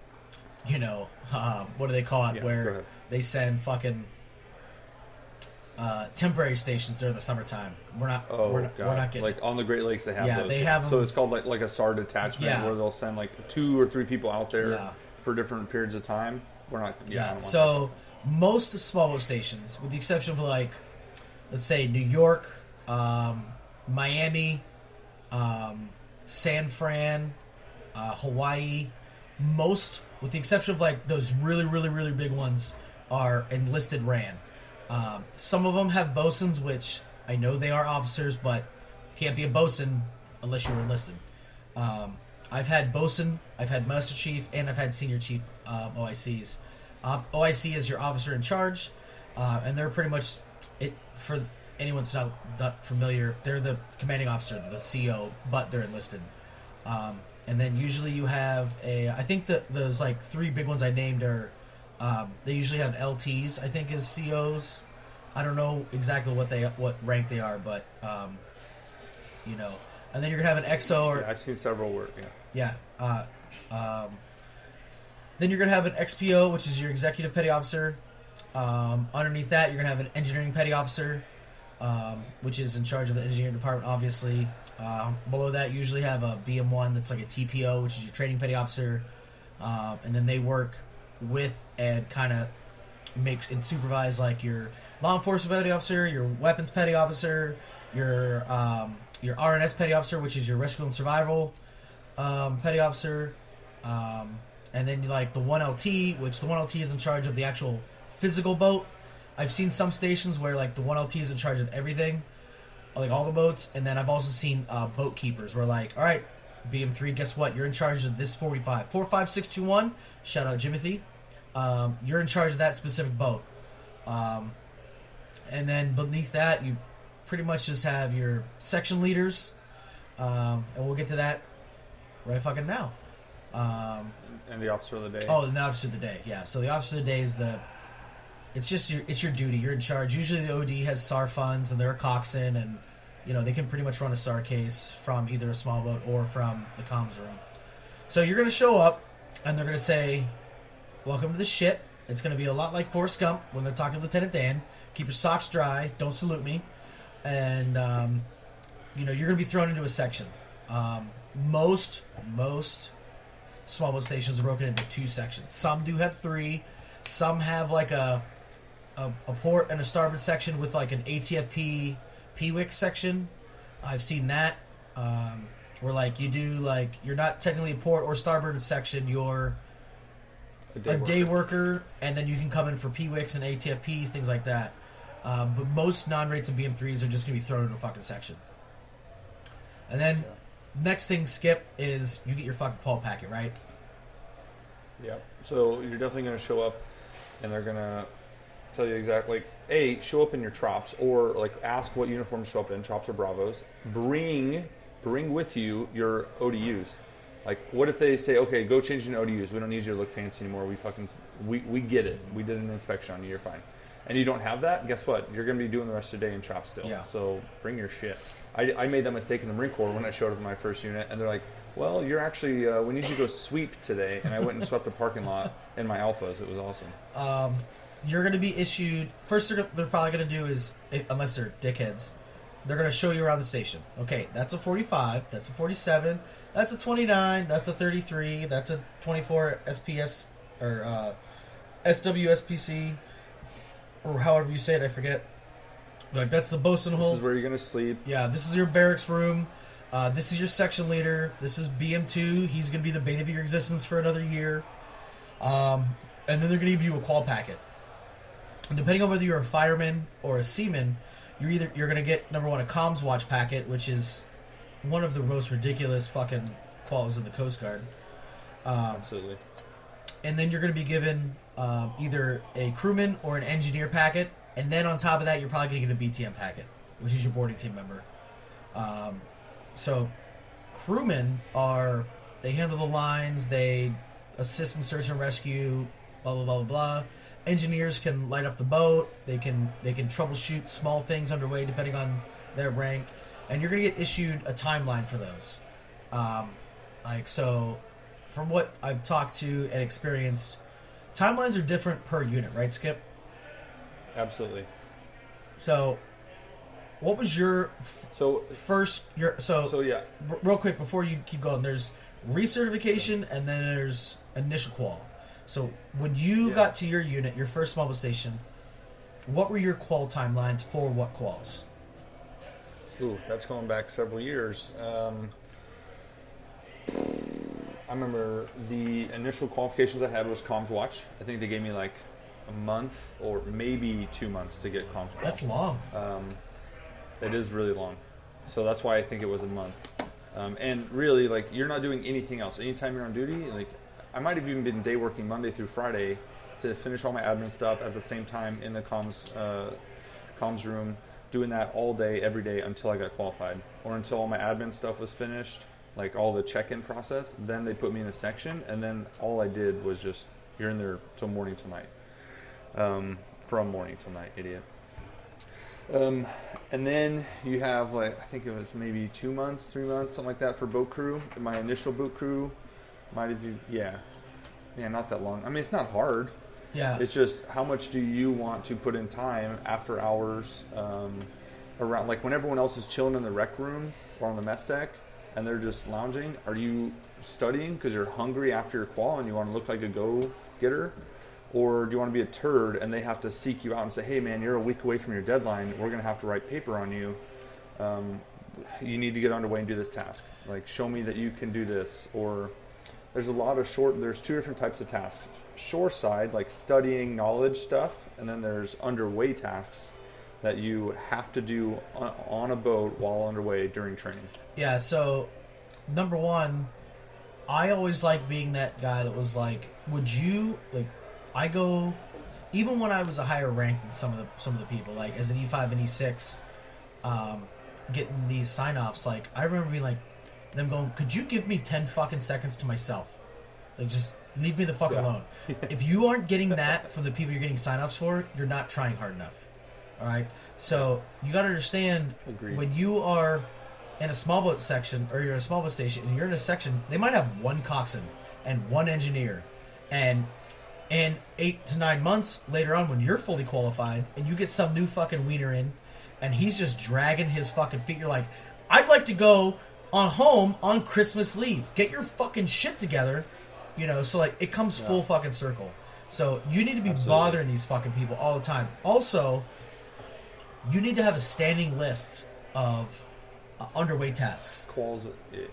you know, um, what do they call it Yeah, where they send fucking uh, temporary stations during the summertime. We're not Oh we're, not- god! we're not getting like on the Great Lakes, they have Yeah, those. they have So it's called like like a SAR detachment Yeah. where they'll send like two or three people out there Yeah. for different periods of time. We're not. Yeah. Yeah. So most small stations, with the exception of like let's say New York, um, Miami, um, San Fran, uh, Hawaii, most with the exception of like those really really really big ones are enlisted ran. Um, some of them have bosuns, which I know they are officers, but can't be a bosun unless you're enlisted. Um, I've had bosun, I've had master chief, and I've had senior chief um, OICs. OIC is your officer in charge, uh, and they're pretty much for anyone that's not, not familiar. They're the commanding officer, the CO, but they're enlisted. Um, and then usually you have a. I think that those like three big ones I named are. Um, they usually have LTs. I think as COs. I don't know exactly what they what rank they are, but um, you know. And then you're gonna have an XO or Yeah, I've seen several work. Yeah. yeah. Uh, um, then you're going to have an XPO, which is your executive petty officer. Um, underneath that, you're going to have an engineering petty officer, um, which is in charge of the engineering department, obviously. Uh, below that, you usually have a BM1 that's like a TPO, which is your training petty officer. Um, and then they work with and kind of make and supervise like your law enforcement petty officer, your weapons petty officer, your um, your RNS petty officer, which is your rescue and survival um, petty officer, and then like the one LT, which the one LT is in charge of the actual physical boat. I've seen some stations where like the one LT is in charge of everything, like all the boats, and then I've also seen uh, boat keepers where like, all right, BM3, guess what? You're in charge of this 45 45621. Shout out Jimothy. Um, you're in charge of that specific boat. Um, and then beneath that, you pretty much just have your section leaders, um, and we'll get to that right fucking now. Um, And the officer of the day. oh, the officer of the day, yeah. So the officer of the day is the. It's just your it's your duty. You're in charge. Usually the OD has SAR funds and they're a coxswain, and you know they can pretty much run a SAR case from either a small boat or from the comms room. So you're gonna show up, and they're gonna say, "Welcome to the shit." It's gonna be a lot like Forrest Gump when they're talking to Lieutenant Dan. Keep your socks dry. Don't salute me, and um, you know you're gonna be thrown into a section. Um, most most small boat stations are broken into two sections. Some do have three. Some have like a a, a port and a starboard section with like an ATFP PWIC section. I've seen that. Um, where like you do like you're not technically a port or starboard section. You're a day worker, and then you can come in for PWICs and ATFPs, things like that. Um, but most non-rates and BM3s are just going to be thrown in a fucking section. And then next thing, Skip, is you get your fucking qual packet, right? Yeah. So you're definitely going to show up, and they're going to tell you exactly. Like, a show up in your trops, or like ask what uniforms show up in trops or bravos. Bring bring with you your ODUs. Like, what if they say, okay, go change in ODUs. We don't need you to look fancy anymore. We fucking we we get it. We did an inspection on you. You're fine. And you don't have that. Guess what? You're going to be doing the rest of the day in trops still. Yeah. So bring your shit. I, I made that mistake in the Marine Corps when I showed up in my first unit, and they're like, "Well, you're actually uh, we need you to go sweep today." And I went and swept the parking lot in my alphas. It was awesome. um, you're going to be issued. First, they're, they're probably going to do is, unless they're dickheads, they're going to show you around the station. Okay, that's a 45. That's a 47. That's a 29. That's a 33. That's a 24 SPS or uh, SWSPC or however you say it. I forget. Like that's the bosun This hole. is where you're gonna sleep. Yeah, this is your barracks room. Uh, this is your section leader. This is BM2. He's going to be the bane of your existence for another year. Um, and then they're going to give you a qual packet. And depending on whether you're a fireman or a seaman, you're either you're going to get number one a comms watch packet, which is one of the most ridiculous fucking quals in the Coast Guard. Um, Absolutely. and then you're going to be given um, either a crewman or an engineer packet, and then on top of that, you're probably going to get a BTM packet, which is your boarding team member. Um, so, crewmen are they handle the lines, they assist in search and rescue, blah blah blah blah blah. Engineers can light up the boat. They can they can troubleshoot small things underway depending on their rank, and you're going to get issued a timeline for those. Um, like so, from what I've talked to and experienced, timelines are different per unit, right, Skip? Absolutely. So, what was your f- So first your so, so yeah. r- real quick before you keep going? There's recertification and then there's initial qual. So when you Yeah. got to your unit, your first mobile station, what were your qual timelines for what quals? Ooh, that's going back several years. Um, I remember the initial qualifications I had was comms watch. I think they gave me like a month or maybe two months to get comms. Watch. That's long. Um, it is really long, so that's why I think it was a month. Um, and really, like you're not doing anything else. Anytime you're on duty, like I might have even been day working Monday through Friday to finish all my admin stuff at the same time in the comms uh, comms room, doing that all day, every day until I got qualified, or until all my admin stuff was finished, like all the check-in process. Then they put me in a section, and then all I did was just you're in there till morning till night, um, from morning till night, idiot. Um, and then you have like I think it was maybe two months, three months, something like that for boat crew. My initial boat crew might have been yeah, yeah, not that long. I mean, it's not hard. Yeah. It's just how much do you want to put in time after hours um, around, like when everyone else is chilling in the rec room or on the mess deck and they're just lounging. Are you studying because you're hungry after your qual and you want to look like a go getter? Or do you want to be a turd and they have to seek you out and say, hey man, you're a week away from your deadline. We're going to have to write paper on you. Um, you need to get underway and do this task. Like, show me that you can do this. Or there's a lot of short, there's two different types of tasks shore side, like studying knowledge stuff, and then there's underway tasks that you have to do on, a boat while underway during training. Yeah, so number one, I always like being that guy that was like, would you like I go even when I was a higher rank than some of the some of the people, like as an E five and E six, um, getting these sign offs, like I remember being like them going, Could you give me ten fucking seconds to myself? Like just leave me the fuck Yeah. alone. if you aren't getting that from the people you're getting sign offs for, you're not trying hard enough. All right. So you got to understand Agreed. when you are in a small boat section or you're in a small boat station and you're in a section, they might have one coxswain and one engineer, and in eight to nine months later on when you're fully qualified and you get some new fucking wiener in, and he's just dragging his fucking feet. You're like, I'd like to go on home on Christmas leave. Get your fucking shit together, you know. So like it comes full fucking circle. So you need to be Absolutely. bothering these fucking people all the time. Also, you need to have a standing list of uh, underway tasks. Quals,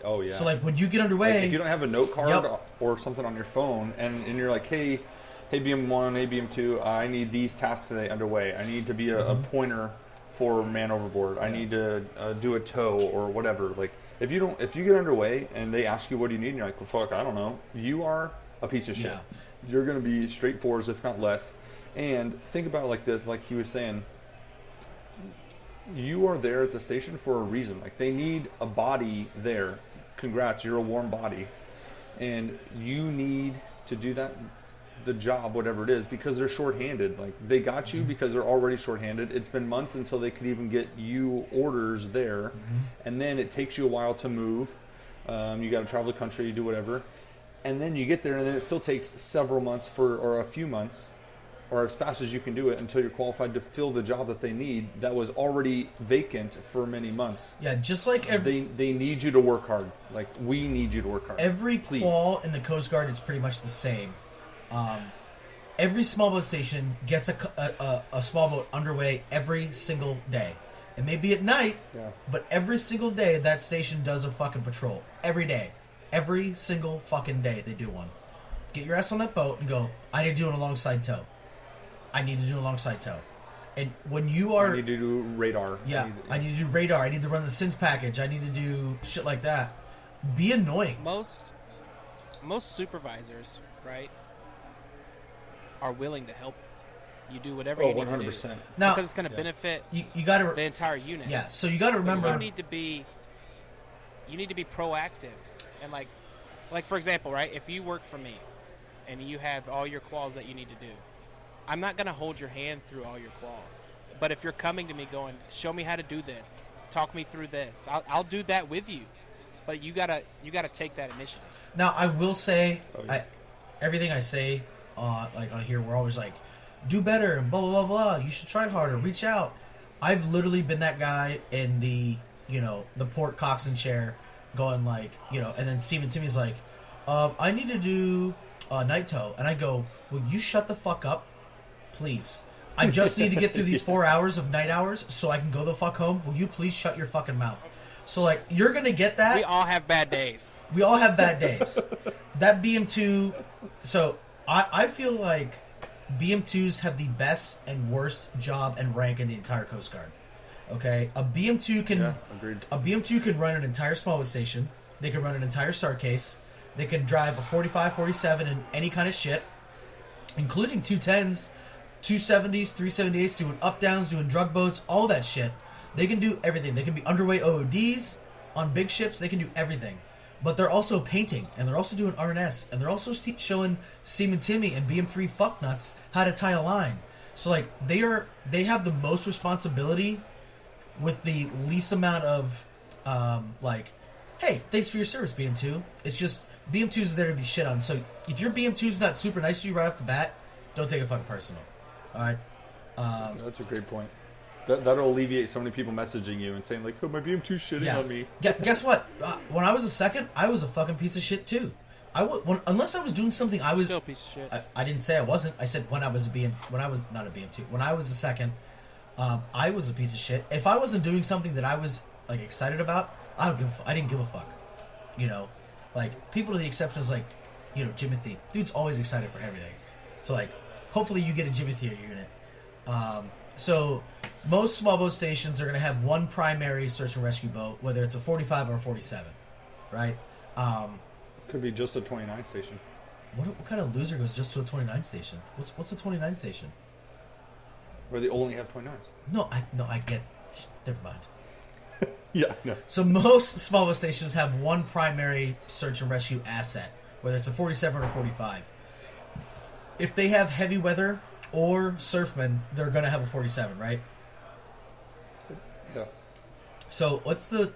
oh yeah. So like when you get Like, underway, if you don't have a note card Yep. or something on your phone, and, and you're like, hey, hey, BM1, hey, BM2, I need these tasks today underway. I need to be a, Mm-hmm. a pointer for man overboard. I need to uh, do a tow or whatever. Like, if you don't, if you get underway and they ask you what do you need, and you're like, well, fuck, I don't know. You are a piece of shit. Yeah. You're going to be straight fours, if not less. And think about it like this, like he was saying you are there at the station for a reason. Like they need a body there. Congrats, you're a warm body, and you need to do that, the job, whatever it is, because they're shorthanded. Like they got you because they're already shorthanded. It's been months until they could even get you orders there, and then it takes you a while to move. Um, you got to travel the country, you do whatever, and then you get there, and then it still takes several months for or a few months or as fast as you can do it until you're qualified to fill the job that they need that was already vacant for many months. yeah, just like every They they need you to work hard. Like we need you to work hard. every Please. qual in the Coast Guard is pretty much the same. Um, every small boat station gets a, a, a, a small boat underway every single day. It may be at night, Yeah. but every single day that station does a fucking patrol. Every day. Every single fucking day they do one. Get your ass on that boat and go, I need to do an alongside tow. I need to do an alongside tow. And when you are I need to do radar. yeah, I need to do radar. I need to run the SINS package. I need to do shit like that. Be annoying. most most supervisors, right, are willing to help you do whatever Oh, you need one hundred to do. percent. Now, because it's going to Yeah. benefit you, you got the entire unit. yeah. So you got to remember. you need to be you need to be proactive and like like for example, right? If you work for me and you have all your quals that you need to do, I'm not going to hold your hand through all your quals. But if you're coming to me going, "Show me how to do this. Talk me through this." I'll, I'll do that with you. But you got to you got to take that initiative. Now I will say, Oh, yeah. I, everything I say, uh, like on here, we're always like, do better and blah blah blah blah. You should try harder. Reach out. I've literally been that guy in the you know the port coxswain chair, going like you know, and then Seaman Timmy's like, um, I need to do uh, night tow, and I go, will you shut the fuck up, please. I just need to get through these four hours of night hours so I can go the fuck home. Will you please shut your fucking mouth? So like you're gonna get that. We all have bad days. We all have bad days. that BM2. So I, I feel like BM2s have the best and worst job and rank in the entire Coast Guard. Okay, a BM2 can Yeah, agreed. a BM2 can run an entire small boat station. They can run an entire SAR case. They can drive a 45, 47 and any kind of shit, including 210s, 270s, 378s, doing up downs, doing drug boats, all that shit. They can do everything. They can be underway OODs on big ships. They can do everything. But they're also painting, and they're also doing RNS, and they're also st- showing Seaman Timmy and BM3 fucknuts how to tie a line. So like they are, they have the most responsibility with the least amount of um, like, hey, thanks for your service, BM2. It's just BM2 is there to be shit on. So if your BM2 is not super nice to you right off the bat, don't take it fucking personal. All right. Um, That's a great point. That, that'll alleviate so many people messaging you and saying like, "Oh, my BM2's shitting yeah. on me." Gu- guess what? Uh, when I was a second, I was a fucking piece of shit too. I w- when, unless I was doing something I was. Still a piece of shit. I, I didn't say I wasn't. I said when I was a BM. When I was not a BM2. When I was a second, um, I was a piece of shit. If I wasn't doing something that I was like excited about, I don't give. A fu- I didn't give a fuck. You know, like people to the exceptions, like you know Jimothy. Dude's always excited for everything. So like, hopefully you get a Jimothy unit. Um, so most small boat stations are going to have one primary search and rescue boat, whether it's a 45 or a 47, right? Um, Could be just a 29 station. what, what kind of loser goes just to a 29 station? What's what's a 29 station? Where they only have 29s. No, I no, I get. Never mind. Yeah, no. So most small boat stations have one primary search and rescue asset, whether it's a 47 or 45. If they have heavy weather or surfmen, they're going to have a 47, right? So what's the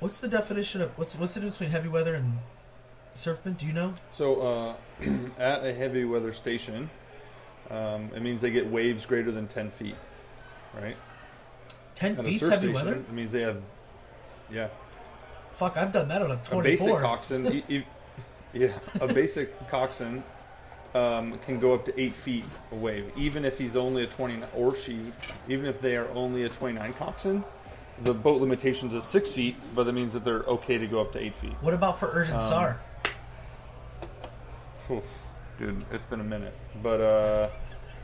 what's the definition of what's what's the difference between heavy weather and surfmen? Do you know? So uh, at a heavy weather station, um, it means they get waves greater than 10 feet, right? 10 At a feet heavy station, weather? it means they have, yeah, Fuck, I've done that on a twenty-four. a basic 24. coxswain. yeah, a basic coxswain um, can go up to eight feet a wave, even if he's only a 29 or she, even if they are only a 29 coxswain. The boat limitations is six feet, but that means that they're okay to go up to eight feet. What about for urgent Um, SAR? Dude, it's been a minute, but uh,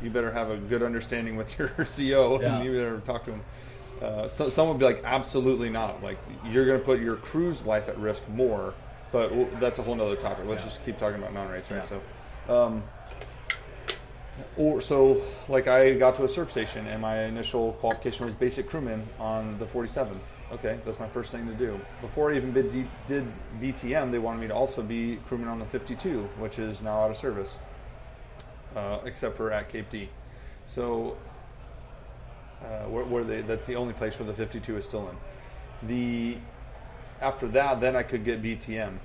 you better have a good understanding with your CO, Yeah. and you better talk to him. Uh, so, some would be like, absolutely not. Like, you're going to put your crew's life at risk more, but w- that's a whole nother topic. Let's just keep talking about non-rates, right? Yeah. So, um, or so, like, I got to a surf station, and my initial qualification was basic crewman on the 47. Okay, that's my first thing to do. Before I even did, did BTM, they wanted me to also be crewman on the 52, which is now out of service, uh, except for at Cape D. So, uh, where, where they, that's the only place where the 52 is still in. The after that, then I could get BTM,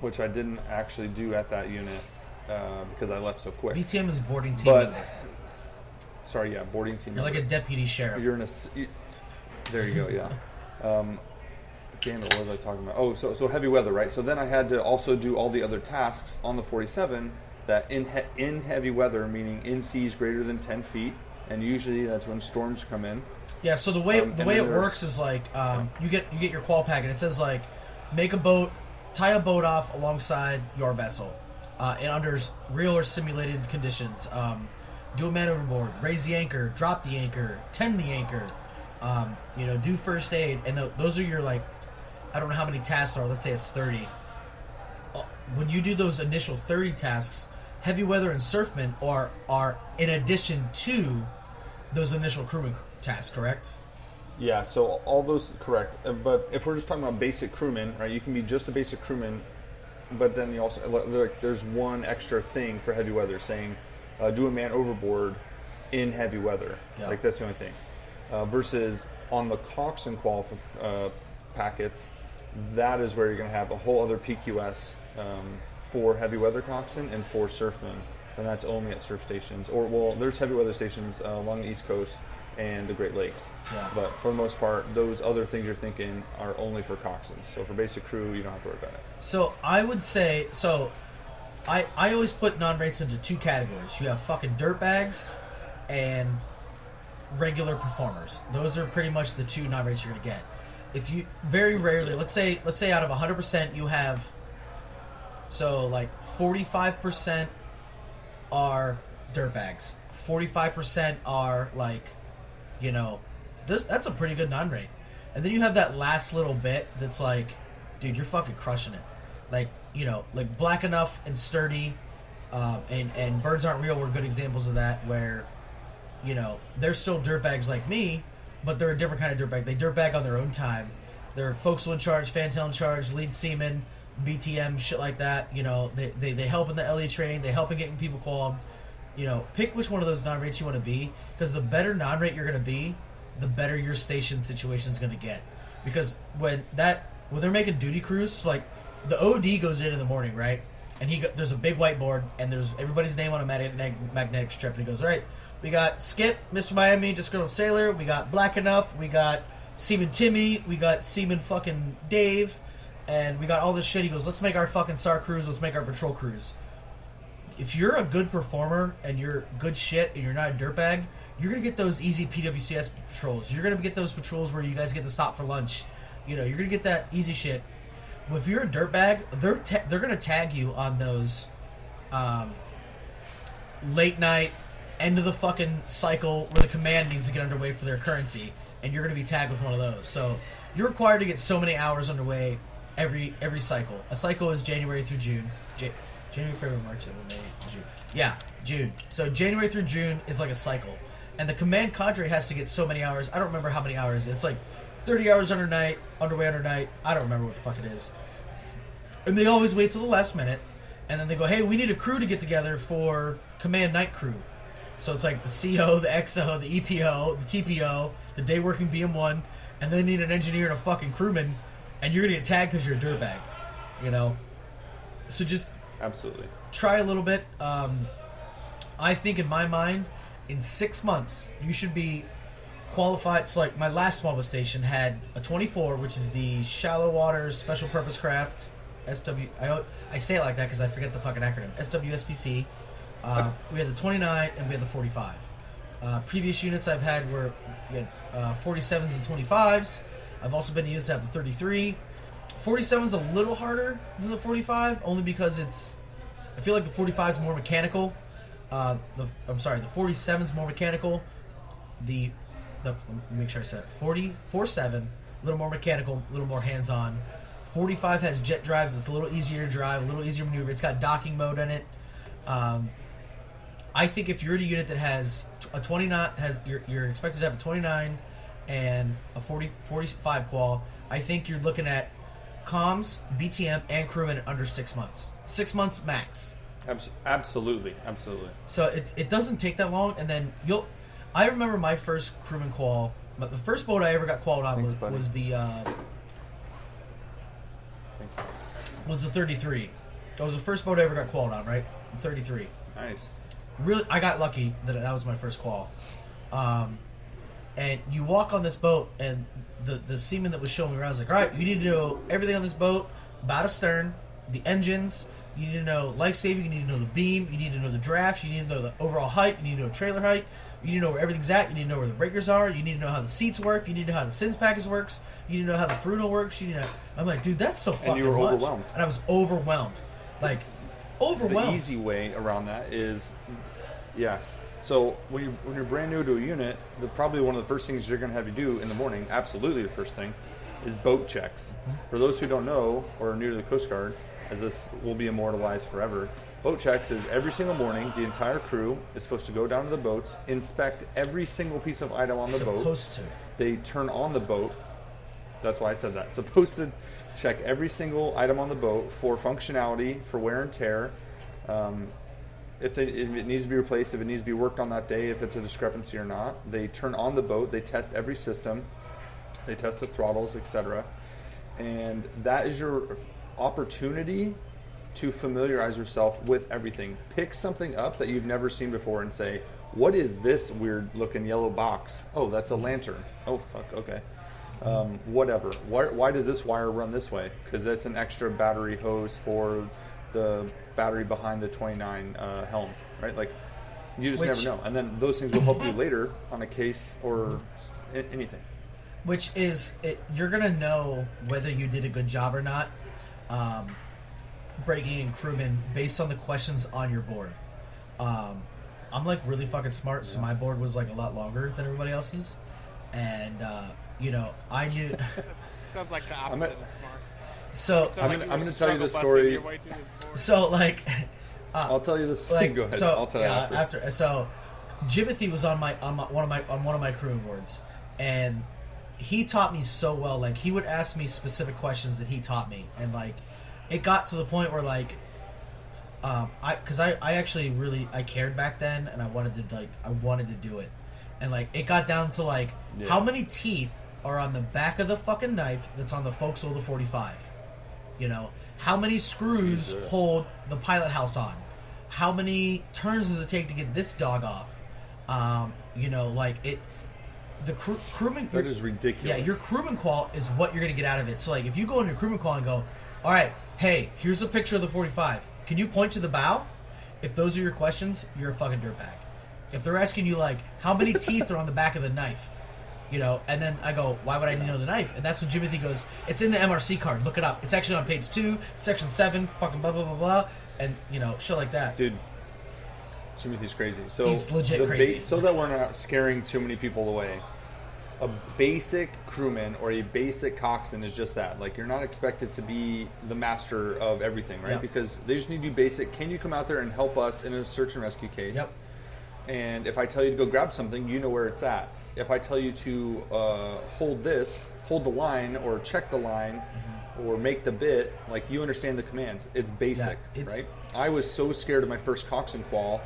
which I didn't actually do at that unit uh, because I left so quick. BTM is boarding team. But member. sorry, yeah, boarding team. You're like a deputy sheriff. You're in a. you- there you go. Yeah. Um, damn it, what was I talking about? Oh, so so heavy weather, right? So then I had to also do all the other tasks on the 47 that in he- in heavy weather, meaning in seas greater than 10 feet, and usually that's when storms come in. Yeah, so the way Um, the way it works is like um, you get you get your qual packet. It says like make a boat, tie a boat off alongside your vessel, uh, and under real or simulated conditions. Um, do a man overboard, raise the anchor, drop the anchor, tend the anchor. Um, you know, do first aid, and th- those are your like I don't know how many tasks are. Let's say it's thirty. Uh, When you do those initial thirty tasks, heavy weather and surfmen are are in addition to those initial crewman tasks. Correct. Yeah, so all those correct. Uh, But if we're just talking about basic crewman, right? You can be just a basic crewman, but then you also like there's one extra thing for heavy weather, saying uh, do a man overboard in heavy weather. Yeah. Like that's the only thing. Uh, versus on the coxswain qualif- uh, packets, that is where you're going to have a whole other PQS um, for heavy weather coxswain and for surfmen, and that's only at surf stations. Or well, there's heavy weather stations uh, along the East Coast and the Great Lakes. Yeah. But for the most part, those other things you're thinking are only for coxswains. So for basic crew, you don't have to worry about it. So I would say so. I I always put non-rates into two categories. You have fucking dirtbags and regular performers. Those are pretty much the two non-rates you're gonna get. If you very rarely, let's say let's say out of 100 percent you have so like 45 percent are dirtbags. Forty five percent are like, you know, this, that's a pretty good non rate. And then you have that last little bit that's like, dude, you're fucking crushing it. Like you know, like black enough and sturdy, um, and and birds aren't real were good examples of that where, you know, they're still dirtbags like me, but they're a different kind of dirtbag. They dirtbag on their own time. They're forecastle in charge, fantail in charge, lead seaman, BTM, shit like that. You know, they, they, they help in the LA training. They help in getting people called. You know, pick which one of those non rates you want to be because the better non rate you're going to be, the better your station situation is going to get. Because when that when they're making duty crews, like the OD goes in in the morning, right? And he go, there's a big whiteboard and there's everybody's name on a magnetic, magnetic strip, and he goes, "All right, we got Skip, Mr. Miami, Disgruntled Sailor. We got Black Enough. We got Seaman Timmy. We got Seaman fucking Dave." and we got all this shit. He goes, let's make our fucking SAR crews. Let's make our patrol crews. If you're a good performer and you're good shit and you're not a dirtbag, you're gonna get those easy PWCS patrols. You're gonna get those patrols where you guys get to stop for lunch. You know, you're gonna get that easy shit. But if you're a dirtbag, they're ta- they're gonna tag you on those um, late night end of the fucking cycle where the command needs to get underway for their currency, and you're gonna be tagged with one of those. So you're required to get so many hours underway every every cycle. A cycle is January through June. Ja- January, February, March, April, May, June. Yeah, June. So January through June is like a cycle, and the command cadre has to get so many hours. I don't remember how many hours. It's like thirty hours under night, underway under night. I don't remember what the fuck it is. And they always wait till the last minute, and then they go, "Hey, we need a crew to get together for command night crew." So it's like the CO, the XO, the EPO, the TPO, the day working BM1, and they need an engineer and a fucking crewman and you're gonna get tagged because you're a dirtbag, you know. So just Absolutely. try a little bit. Um, I think in my mind, in six months, you should be qualified. So like my last small boat station had a 24, which is the shallow water special purpose craft. SW. I, I say it like that because I forget the fucking acronym. SWSPC. Uh, we had the 29 and we had the 45. Uh, previous units I've had were we had, uh, 47s and 25s. I've also been to units that have the 33. 47 is a little harder than the 45, only because it's. I feel like the 45 is more mechanical. Uh, the I'm sorry, the 47 is more mechanical. The the let me make sure I said it. 40 47 a little more mechanical, a little more hands on. 45 has jet drives. It's a little easier to drive, a little easier to maneuver. It's got docking mode in it. Um, I think if you're in a unit that has a 29 has you're, you're expected to have a 29 and a 40 45 qual, I think you're looking at comms, BTM, and crewman in under six months. Six months max. Absolutely. Absolutely. So it's it doesn't take that long, and then you'll. I remember my first crewman qual, but the first boat I ever got qualled on Thanks, was, buddy. was the uh, Thank you. was the 33. That was the first boat I ever got qualled on, right? 33. Nice. really I got lucky that that was my first qual. Um, and you walk on this boat, and the the seaman that was showing me around was like, "All right, you need to know everything on this boat about a stern, the engines. You need to know life saving. You need to know the beam. You need to know the draft. You need to know the overall height. You need to know trailer height. You need to know where everything's at. You need to know where the breakers are. You need to know how the seats work. You need to know how the SINS package works. You need to know how the Furuno works. You need to. I'm like, dude, that's so fucking much." And you were much. overwhelmed. And I was overwhelmed, like overwhelmed. The easy way around that is, yes. So when you when you're brand new to a unit, the probably one of the first things you're going to have to do in the morning, absolutely the first thing, is boat checks. For those who don't know or are new to the Coast Guard, as this will be immortalized forever, boat checks is every single morning. The entire crew is supposed to go down to the boats, inspect every single piece of item on the boat. supposed to. They turn on the boat. That's why I said that. Supposed to check every single item on the boat for functionality, for wear and tear. Um, if, they, if it needs to be replaced, if it needs to be worked on that day, if it's a discrepancy or not. They turn on the boat. They test every system. They test the throttles, etc. And that is your opportunity to familiarize yourself with everything. Pick something up that you've never seen before and say, "What is this weird looking yellow box? Oh, that's a lantern. Oh, fuck. Okay." Um, whatever. Why, why does this wire run this way? Because that's an extra battery hose for the battery behind the 29 uh, helm, right? Like, you just Which- never know. And then those things will help you later on a case or s- a- anything. which is it, you're gonna know whether you did a good job or not um, breaking in crewmen based on the questions on your board um, I'm like really fucking smart, so my board was like a lot longer than everybody else's, and uh, you know I knew. Sounds like the I'm opposite at- of smart. So I'm gonna- you I'm gonna tell you struggle the story. your way through this board. so like I'll tell you this. like Go ahead. so I'll tell you yeah, after. so Jimothy was on my on my, one of my on one of my crewing boards, and he taught me so well. Like he would ask me specific questions that he taught me, and like it got to the point where like um, I because I I actually really I cared back then, and I wanted to like I wanted to do it, and like it got down to like Yeah. how many teeth are on the back of the fucking knife that's on the forecastle of the forty five. You know, how many screws Jesus. hold the pilot house on? How many turns does it take to get this dog off? Um, you know, like it. The crew, crewman. That is ridiculous. Yeah, your crewman qual is what you're gonna get out of it. So like, if you go into your crewman qual and go, all right, hey, here's a picture of the 45. Can you point to the bow? If those are your questions, you're a fucking dirtbag. If they're asking you like, how many teeth are on the back of the knife? You know, and then I go, why would I know the knife? And that's when Jimothy goes, it's in the MRC card. Look it up. It's actually on page two, section seven, fucking blah blah blah blah, and you know, shit like that. dude. Timothy's crazy. So He's legit crazy. so that we're not scaring too many people away. A basic crewman or a basic coxswain is just that. Like you're not expected to be the master of everything, right? Yep. Because they just need you basic. Can you come out there and help us in a search and rescue case? Yep. And if I tell you to go grab something, you know where it's at. If I tell you to uh, hold this, hold the line, or check the line, or make the bit, like you understand the commands. It's basic, it's- right? I was so scared of my first coxswain qual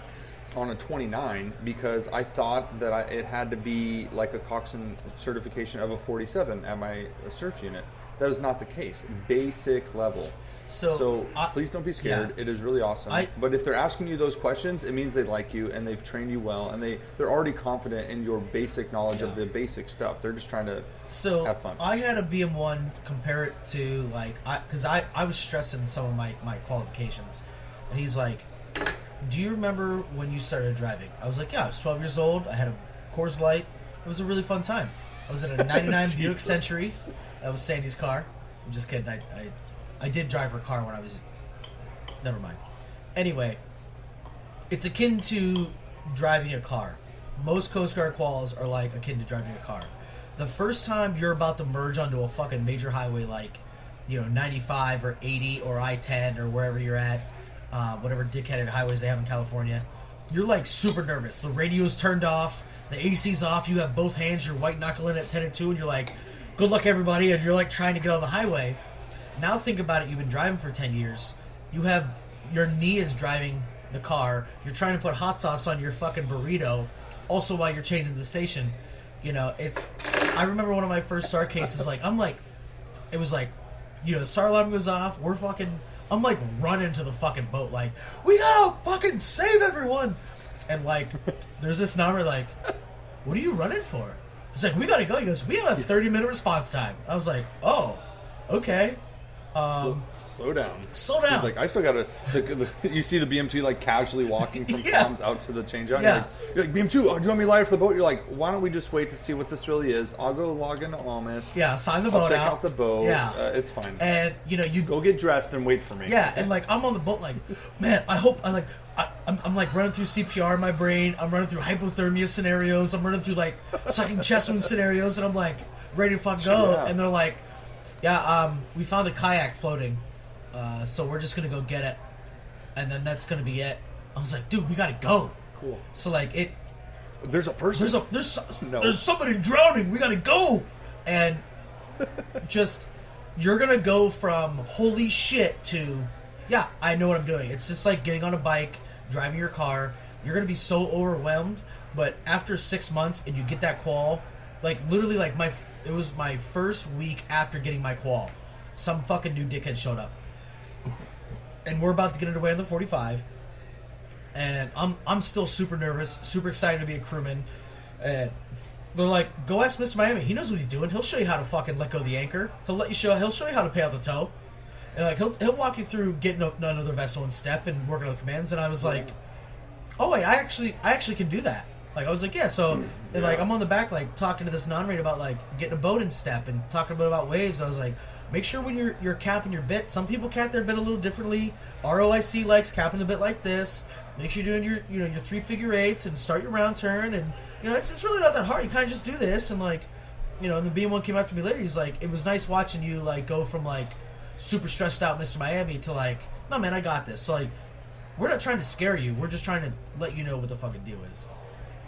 on a 29 because I thought that I, it had to be like a coxswain certification of a 47 at my surf unit. That is not the case. Basic level. So, I- please don't be scared. yeah. It is really awesome. I- but if they're asking you those questions, it means they like you and they've trained you well and they they're already confident in your basic knowledge of the basic stuff. They're just trying to So have fun. I had a BM1 compare it to like I because I I was stressing some of my my qualifications, and he's like, "Do you remember when you started driving?" I was like, "Yeah, I was 12 years old. I had a Coors Light. It was a really fun time. I was in a '99 Buick Century. That was Sandy's car. I'm just kidding. I I, I did drive her car when I was. Never mind. Anyway, it's akin to driving a car. Most Coast Guard quals are like akin to driving a car. The first time you're about to merge onto a fucking major highway like, you know, 95 or 80 or I-10 or wherever you're at, uh, whatever dickheaded highways they have in California, you're like super nervous. The radio's turned off, the AC's off, you have both hands, you're white knuckling at 10 and 2, and you're like, good luck everybody, and you're like trying to get on the highway. Now think about it. You've been driving for ten years. You have your knee is driving the car. You're trying to put hot sauce on your fucking burrito, also while you're changing the station. You know, it's. I remember one of my first SAR cases. Like I'm like, it was like, you know, the SAR alarm goes off. We're fucking. I'm like running to the fucking boat. Like we gotta fucking save everyone. And like, there's this number like, what are you running for? It's like we gotta go. He goes, we have a 30 minute response time. I was like, oh, okay. Slow, slow down. slow down. like I still got to. The, the, you see the BM2 like casually walking from Yeah. comms out to the changeout. Yeah. You're, like, you're like BM2. Oh, do you want me live for the boat? You're like, why don't we just wait to see what this really is? I'll go log into ALMIS. Yeah, sign the I'll boat check out. out the boat. Yeah. uh, it's fine. and you know you go get dressed and wait for me. yeah and like i'm on the boat like man i hope i like I, I'm, I'm like running through cpr in my brain i'm running through hypothermia scenarios i'm running through like sucking chest wound scenarios and i'm like ready to fucking go Yeah. and they're like yeah um we found a kayak floating uh so we're just gonna go get it and then that's gonna be it i was like dude we gotta go Cool. so like it There's a person. there's a there's No. there's somebody drowning. We gotta go, and just you're gonna go from holy shit to yeah, I know what I'm doing. It's just like getting on a bike, driving your car. You're gonna be so overwhelmed, but after six months and you get that qual, like literally like my it was my first week after getting my qual, some fucking new dickhead showed up, and we're about to get underway on the 45 and I'm I'm still super nervous, super excited to be a crewman. And they're like, "Go ask Mr. Miami. He knows what he's doing. He'll show you how to fucking let go the anchor. He'll let you show. He'll show you how to pay out the tow, and like he'll he'll walk you through getting another vessel in step and working on the commands." And I was like, "Oh wait, I actually I actually can do that." Like I was like, "Yeah." So hmm, and like I'm on the back like talking to this non-rate about like getting a boat in step and talking about about waves. I was like, make sure when you're you're capping your bit. Some people cap their bit a little differently. ROIC likes capping a bit like this. Make sure you're doing your you know your three figure eights and start your round turn and you know it's, it's really not that hard. You kind of just do this and like you know and the B one came up to me later. He's like it was nice watching you like go from like super stressed out Mr. Miami to like no man I got this. So like we're not trying to scare you. We're just trying to let you know what the fucking deal is.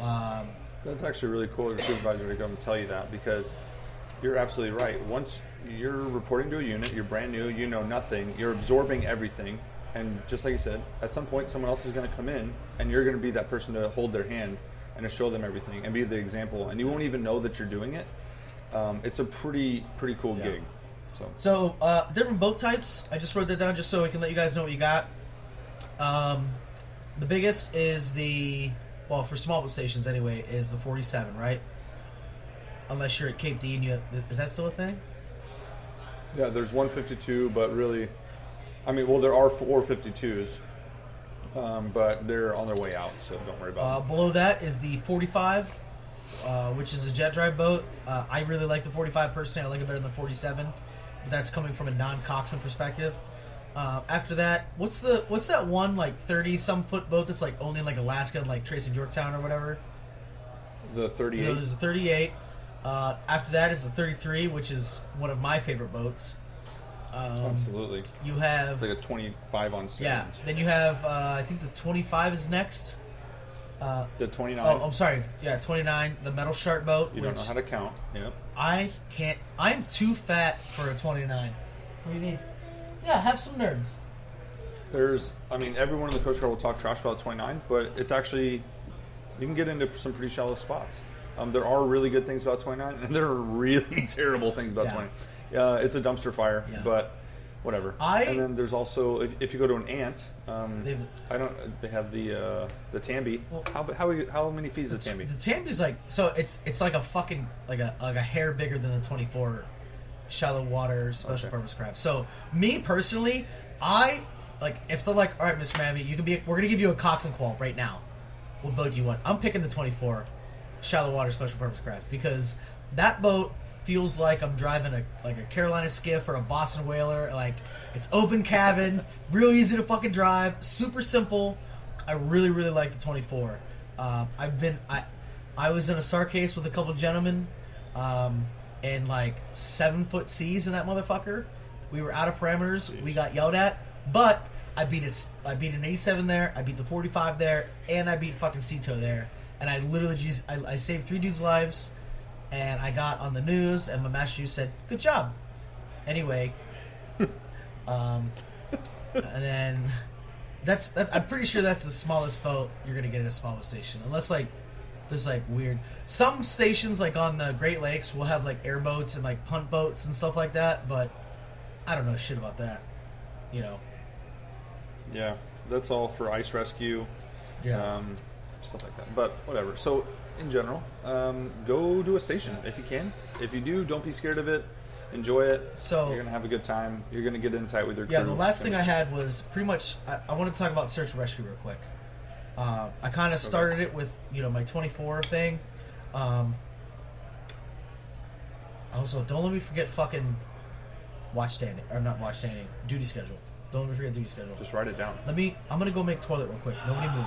Um, That's actually really cool your supervisor to come and tell you that because you're absolutely right. Once you're reporting to a unit, you're brand new, you know nothing, you're absorbing everything, and just like you said, at some point someone else is going to come in, and you're going to be that person to hold their hand and to show them everything and be the example, and you won't even know that you're doing it. Um, it's a pretty pretty cool Yeah. gig. So So, uh, different boat types. I just wrote that down just so we can let you guys know what you got. Um, the biggest is the, well, for small stations anyway, is the 47, right? Unless you're at Cape D and you have, is that still a thing? yeah, there's 152, but really, I mean, well, there are four 52s, um, but they're on their way out, so don't worry Uh, about it. below that is the 45, uh, which is a jet drive boat. Uh, I really like the 45 personally. I like it better than the 47, but that's coming from a non-coxswain perspective. Uh, after that, what's the what's that one like 30 some foot boat that's like only in like Alaska and like TRACEN Yorktown or whatever? The You 38. know, there's a 38. Uh, after that is the 33, which is one of my favorite boats. Um, Absolutely. You have It's like a 25 on steroids. yeah. Then you have uh, I think the 25 is next. Uh, The 29. oh, I'm sorry. Yeah, 29, the metal shark boat. you don't know how to count. Yep. I can't. I'm too fat for a 29. What do you need? Yeah, have some nerds. There's, I mean, everyone in the Coast Guard will talk trash about 29, but it's actually, you can get into some pretty shallow spots. Um, there are really good things about 29, and there are really terrible things about Yeah. 20. Uh, it's a dumpster fire, Yeah. but whatever. I- and then there's also, if, if you go to an ANT, um, I don't, they have the uh, the TANB. Well- how, how how many feet is the TANB? The TANB's like so. It's it's like a fucking like a like a hair bigger than the 24 shallow water special Okay. purpose craft. So me personally, I like if they're like, all right, Miss Mammy, you can be. We're gonna give you a Cox and Qual right now. What boat do you want? I'm picking the 24 shallow water special purpose craft because that boat feels like I'm driving a like a Carolina skiff or a Boston whaler. Like it's open cabin, real easy to fucking drive, super simple. I really really like the 24. Um, I've been I I was in a SAR case with a couple gentlemen um, in like seven foot seas in that motherfucker. We were out of parameters. We got yelled at, but I beat it. I beat an 87 there. I beat the 45 there, and I beat fucking Cito there. And I literally just I, I saved three dudes' lives, and I got on the news, and my master just said, "Good job." Anyway, um, and then that's, that's I'm pretty sure that's the smallest boat you're gonna get at a small boat station, unless like there's like weird. Some stations like on the Great Lakes will have like airboats and like punt boats and stuff like that, but I don't know shit about that. You know. Yeah, that's all for ice rescue. Yeah. um, stuff like that. But whatever. So in general, um, go to a station if you can. If you do, don't be scared of it. Enjoy it. So- you're gonna have a good time. You're gonna get in tight with your crew. Yeah, the last thing I had was pretty much. I, I want to talk about search and rescue real quick. Uh, I kind of started it with you know my 24 thing. Um, also, don't let me forget fucking watch standing or not watch standing duty schedule. Don't let me forget duty schedule. just write it down. Let me. I'm gonna go make toilet real quick. Nobody move.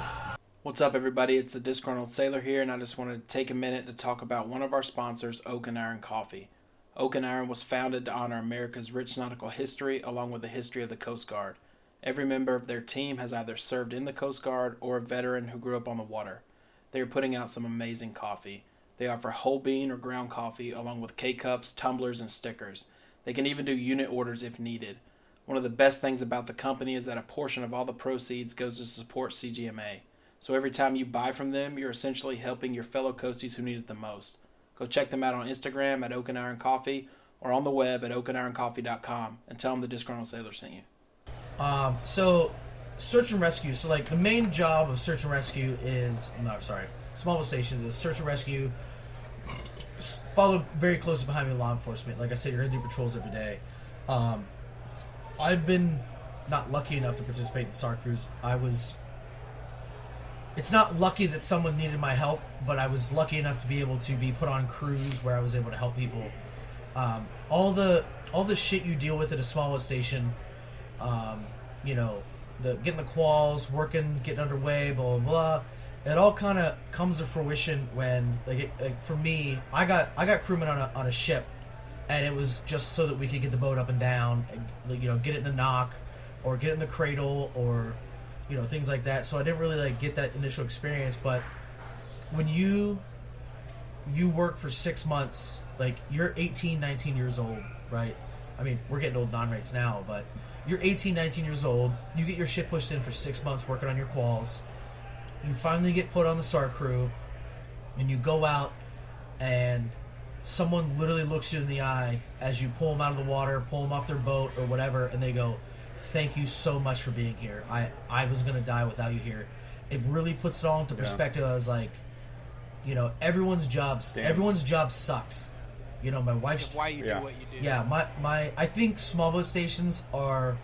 What's up, everybody? It's the Disgruntled Sailor here, and I just wanted to take a minute to talk about one of our sponsors, Oak and Iron Coffee. Oak and Iron was founded to honor America's rich nautical history along with the history of the Coast Guard. Every member of their team has either served in the Coast Guard or a veteran who grew up on the water. They are putting out some amazing coffee. They offer whole bean or ground coffee along with K cups, tumblers, and stickers. They can even do unit orders if needed. One of the best things about the company is that a portion of all the proceeds goes to support CGMA. So every time you buy from them, you're essentially helping your fellow coasties who need it the most. Go check them out on Instagram at Oak and Iron Coffee or on the web at oakandironcoffee.com and tell them the Disgruntled Sailor sent you. Um, so, search and rescue. So, like, the main job of search and rescue is no, sorry, small boat stations is search and rescue. Followed very closely behind me, law enforcement. Like I said, you're gonna do patrols every day. Um, I've been not lucky enough to participate in SAR crews. I was. It's not lucky that someone needed my help, but I was lucky enough to be able to be put on crews where I was able to help people. Um, all the all the shit you deal with at a small station, um, you know, the getting the quals, working, getting underway, blah blah blah. It all kind of comes to fruition when, like, it, like, for me, I got I got crewman on a on a ship, and it was just so that we could get the boat up and down, and, you know, get it in the knock, or get it in the cradle, or you know things like that. So I didn't really like get that initial experience, but when you you work for six months like you're 18 19 years old right i mean we're getting old non-rates now but you're 18 19 years old. You get your shit pushed in for six months working on your quals. You finally get put on the SAR crew and you go out and someone literally looks you in the eye as you pull them out of the water pull them off their boat or whatever and they go thank you so much for being here. I i was gonna die without you here. It really puts it all into Yeah. perspective. I was like you know everyone's jobs Damn. everyone's job sucks you know my wife's Why you Yeah. do what you do. yeah my my i think small boat stations are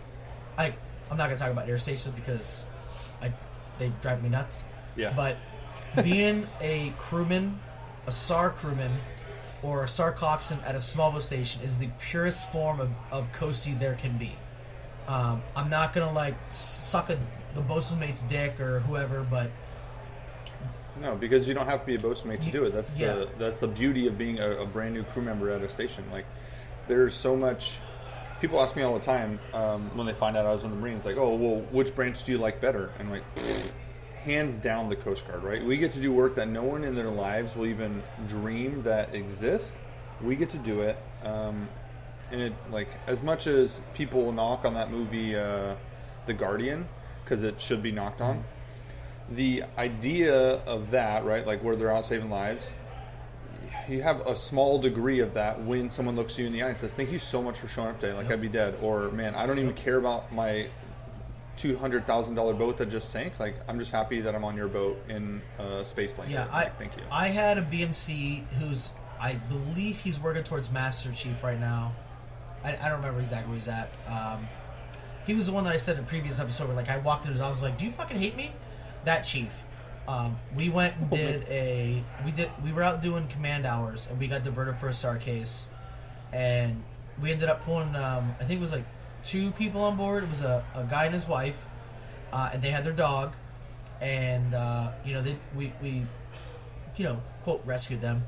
i i'm not gonna talk about air stations because i they drive me nuts Yeah. but being a crewman a sar crewman or a sar coxswain at a small boat station is the purest form of, of coasting there can be um, i'm not gonna like suck a, the bosun mate's dick or whoever but No, because you don't have to be a boatswain to do it. That's Yeah. the that's the beauty of being a, a brand new crew member at a station. Like, there's so much. People ask me all the time um, when they find out I was in the Marines, like, "Oh, well, which branch do you like better?" And I'm like, hands down, the Coast Guard. Right? We get to do work that no one in their lives will even dream that exists. We get to do it, um, and it like as much as people knock on that movie, uh, The Guardian, because it should be knocked on the idea of that, right, like where they're out saving lives, you have a small degree of that when someone looks you in the eye and says, "Thank you so much for showing up today. Like I'd be dead," or "Man, I don't even care about my two hundred thousand dollar boat that just sank. Like I'm just happy that I'm on your boat in a space plane." Yeah, Like, I thank you. I had a BMC who's I believe he's working towards Master Chief right now. I, I don't remember exactly where he's at. Um, he was the one that I said in a previous episode where like I walked into his office like, "Do you fucking hate me?" That chief. Um, we went and did a we did we were out doing command hours and we got diverted for a SAR case, and we ended up pulling um, I think it was like two people on board. It was a, a guy and his wife, uh, and they had their dog, and uh, you know they we we you know, quote, rescued them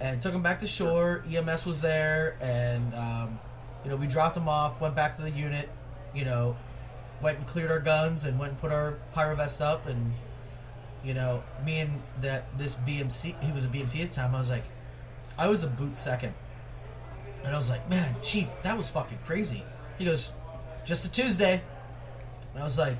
and took them back to shore. EMS was there, and, um, you know, we dropped them off, went back to the unit, you know, went and cleared our guns and went and put our pyro vest up. And, you know, me and that this BMC, he was a BMC at the time, I was like, I was a boot second. And I was like, man, Chief, that was fucking crazy. He goes, just a Tuesday. And I was like,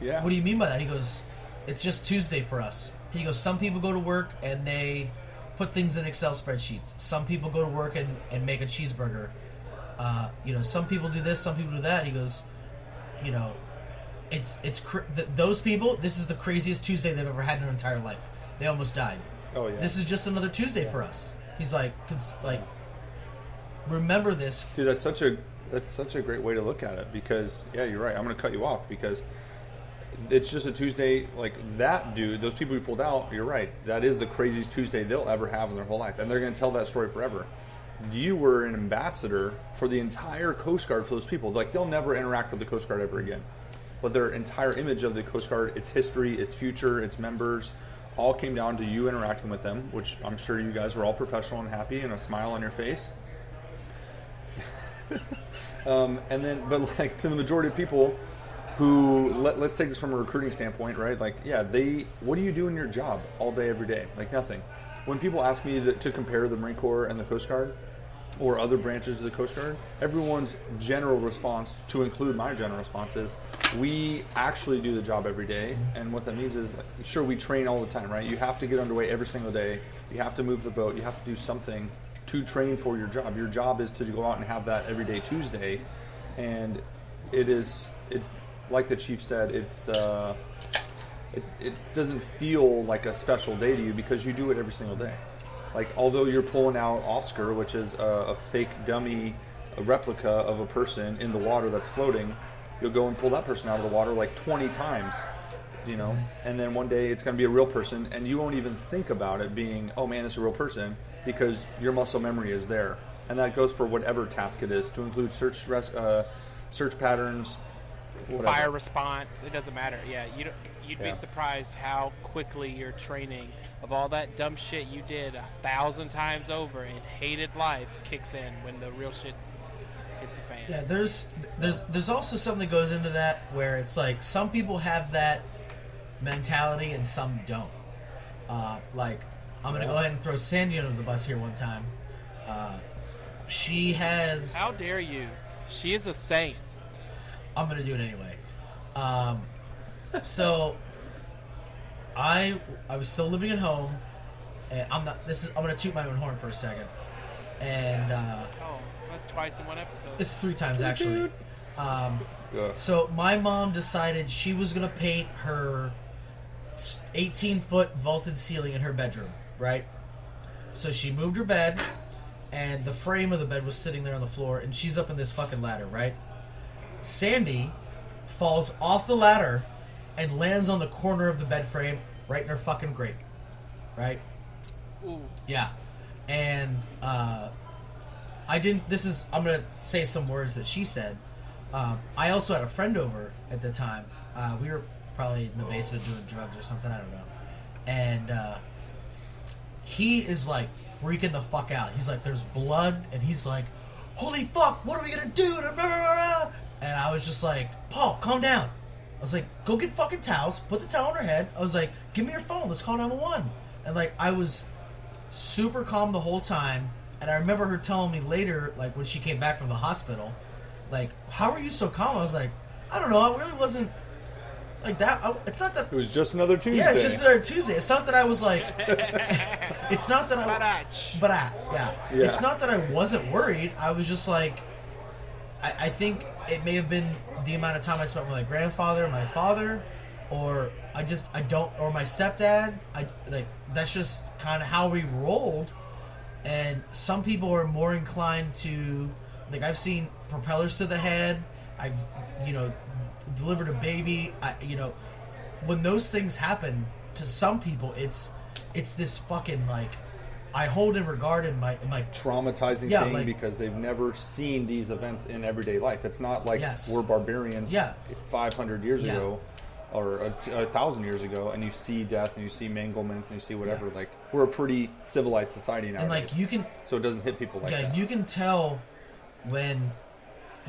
yeah. what do you mean by that? He goes, it's just Tuesday for us. He goes, some people go to work and they put things in Excel spreadsheets. Some people go to work and, and make a cheeseburger. Uh, you know, some people do this, some people do that. He goes, you know, it's it's cr- th- those people. This is the craziest Tuesday they've ever had in their entire life. They almost died. Oh yeah. This is just another Tuesday for us. He's like, cause like, remember this. Dude, that's such a that's such a great way to look at it because yeah, you're right. I'm going to cut you off because it's just a Tuesday like that dude. Those people who pulled out, you're right. That is the craziest Tuesday they'll ever have in their whole life, and they're going to tell that story forever. You were an ambassador for the entire Coast Guard for those people. Like they'll never interact with the Coast Guard ever again, but their entire image of the Coast Guard, its history, its future, its members. All came down to you interacting with them, which I'm sure you guys were all professional and happy and a smile on your face. Um, and then, but like to the majority of people who let, let's take this from a recruiting standpoint, right? Like, yeah, they. What do you do in your job all day, every day? Like nothing. When people ask me that, to compare the Marine Corps and the Coast Guard, or other branches of the Coast Guard, everyone's general response, to include my general response, is we actually do the job every day. And what that means is, sure, we train all the time, right? You have to get underway every single day. You have to move the boat. You have to do something to train for your job. Your job is to go out and have that every day Tuesday, and it is it like the chief said. It's uh, it, it doesn't feel like a special day to you because you do it every single day. Like although you're pulling out Oscar, which is a, a fake dummy a replica of a person in the water that's floating, you'll go and pull that person out of the water like 20 times, you know, and then one day it's going to be a real person, and you won't even think about it being, oh man, this is a real person because your muscle memory is there. and that goes for whatever task it is, to include search res- uh, search patterns, whatever. Fire response. It doesn't matter. Yeah, you don't, you'd Yeah. be surprised how quickly your training of all that dumb shit you did a thousand times over and hated life kicks in when the real shit hits the fan. Yeah, there's there's there's also something that goes into that where it's like some people have that mentality and some don't. Uh, like I'm gonna go ahead and throw Sandy under the bus here one time. Uh, she has. How dare you? She is a saint. I'm gonna do it anyway. Um, so I I was still living at home, and I'm not. This is I'm gonna toot my own horn for a second, and uh, Oh, that's twice in one episode. this is three times actually. Um, Yeah. So my mom decided she was gonna paint her 18 foot vaulted ceiling in her bedroom, right? So she moved her bed, and the frame of the bed was sitting there on the floor, and she's up in this fucking ladder, right? Sandy falls off the ladder and lands on the corner of the bed frame right in her fucking grate, right? Ooh. Yeah, and uh, I didn't. This is. I'm gonna say some words that she said. Um, I also had a friend over at the time. Uh, we were probably in the basement doing drugs or something. I don't know. And uh, he is like freaking the fuck out. He's like, "There's blood," and he's like, "Holy fuck! What are we gonna do?" And I was just like, "Paul, calm down." I was like, "Go get fucking towels. Put the towel on her head." I was like, "Give me your phone. Let's call 911." And like, I was super calm the whole time. And I remember her telling me later, like when she came back from the hospital, like, "How are you so calm?" I was like, "I don't know. I really wasn't like that. I, it's not that. It was just another Tuesday. Yeah, it's just another Tuesday. It's not that I was like. it's not that I. Badach. But I, yeah. Yeah. It's not that I wasn't worried. I was just like, I, I think it may have been the amount of time I spent with my grandfather, my father, or I just I don't, or my stepdad. I like that's just kind of how we rolled. And some people are more inclined to, like I've seen propellers to the head. I've you know delivered a baby. I you know when those things happen to some people, it's it's this fucking like I hold in regard in my in my traumatizing Yeah, thing like- because they've never seen these events in everyday life. It's not like Yes. we're barbarians Yeah. 500 years Yeah. ago or a, a thousand years ago, and you see death and you see manglements and you see whatever. Yeah. Like we're a pretty civilized society now. and like you can so it doesn't hit people like yeah that. you can tell when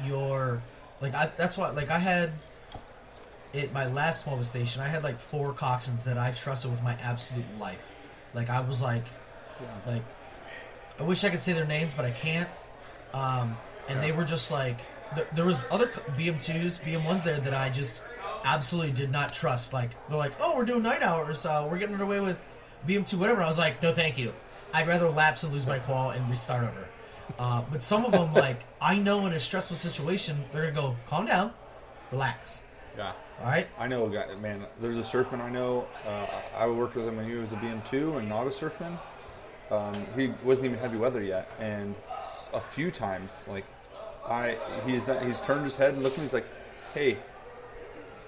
you're like I that's why like I had it my last mobile station I had like four coxswains that I trusted with my absolute life. Like I was like like I wish I could say their names but I can't. Um, and they were just like th- there was other BM2s, BM1s there that I just absolutely did not trust. Like they're like, "Oh, we're doing night hours. Uh, we're getting underway with BM2 whatever." I was like, "No, thank you. I'd rather lapse and lose my qual and restart over." Uh, but some of them, like I know in a stressful situation, they're gonna go, "Calm down, relax." yeah. All right. I know a guy, man. There's a surfman I know. Uh, I worked with him when he was a BM2 and not a surfman. Um, he wasn't even heavy weather yet, and a few times, like I, he's done, he's turned his head and looked at me. He's like, "Hey,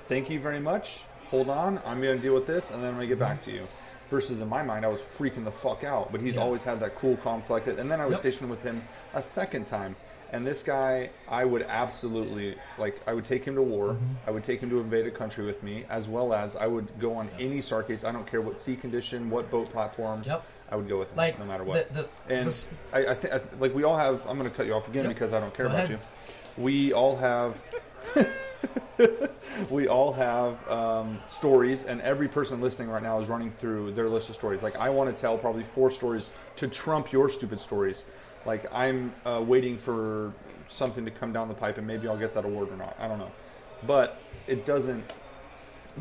thank you very much. Hold on, I'm gonna deal with this, and then I'm gonna get back to you." Versus in my mind, I was freaking the fuck out. But he's Yeah. always had that cool, calm, collected. And then I was Yep. stationed with him a second time. And this guy, I would absolutely like. I would take him to war. Mm-hmm. I would take him to invade a country with me, as well as I would go on any SAR case. I don't care what sea condition, what boat platform. Yep. I would go with him, Like no matter what. The, the, and this- I, I th- like we all have. I'm going to cut you off again Yep. because I don't care Go about ahead. you. We all have. we all have um, stories, and every person listening right now is running through their list of stories. Like I want to tell probably four stories to trump your stupid stories. Like I'm uh, waiting for something to come down the pipe, and maybe I'll get that award or not. I don't know, but it doesn't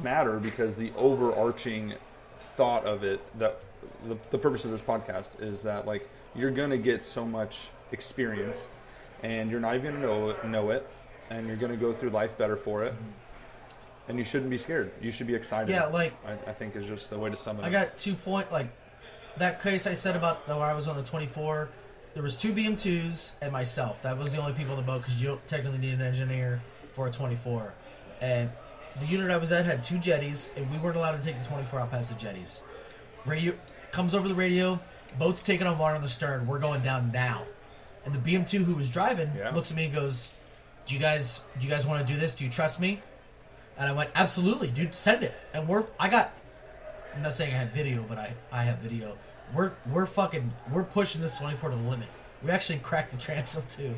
matter because the overarching thought of it that the, the purpose of this podcast is that like you're gonna get so much experience and you're not even gonna know it, know it and you're gonna go through life better for it. And you shouldn't be scared. You should be excited. Yeah, like- I, I think is just the way to sum it I up. got two point like that case I said about the, where I was on the 24. There was two BM2s and myself. That was the only people on the boat because you don't technically need an engineer for a 24. And the unit I was at had two jetties, and we weren't allowed to take the 24 out past the jetties. Radio comes over the radio. Boat's taking on water on the stern. We're going down now. And the BM2 who was driving Yeah. looks at me and goes, "Do you guys do you guys want to do this? Do you trust me?" And I went, "Absolutely, dude. Send it." And we're I got. I'm not saying I have video, but I I have video. We're we're fucking we're pushing this 24 to the limit. We actually cracked the transom too,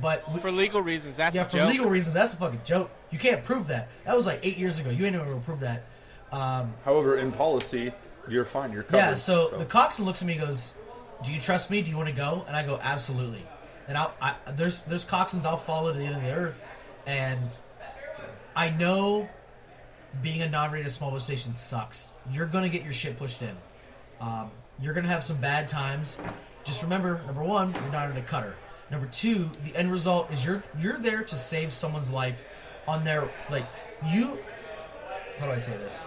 but we, For legal reasons, that's yeah, a for joke. legal reasons, that's a fucking joke. You can't prove that. That was like eight years ago. You ain't never gonna prove that. Um, However, in policy, you're fine. You're covered. yeah. So, the coxswain looks at me and goes, "Do you trust me? Do you want to go?" And I go, "Absolutely." And I'll, I there's there's coxswains I'll follow to the end of the earth, and I know being a non-rated small boat station sucks. You're gonna get your shit pushed in. Um, you're gonna have some bad times. Just remember, number one, you're not in a cutter. Number two, the end result is you're you're there to save someone's life on their like you. How do I say this?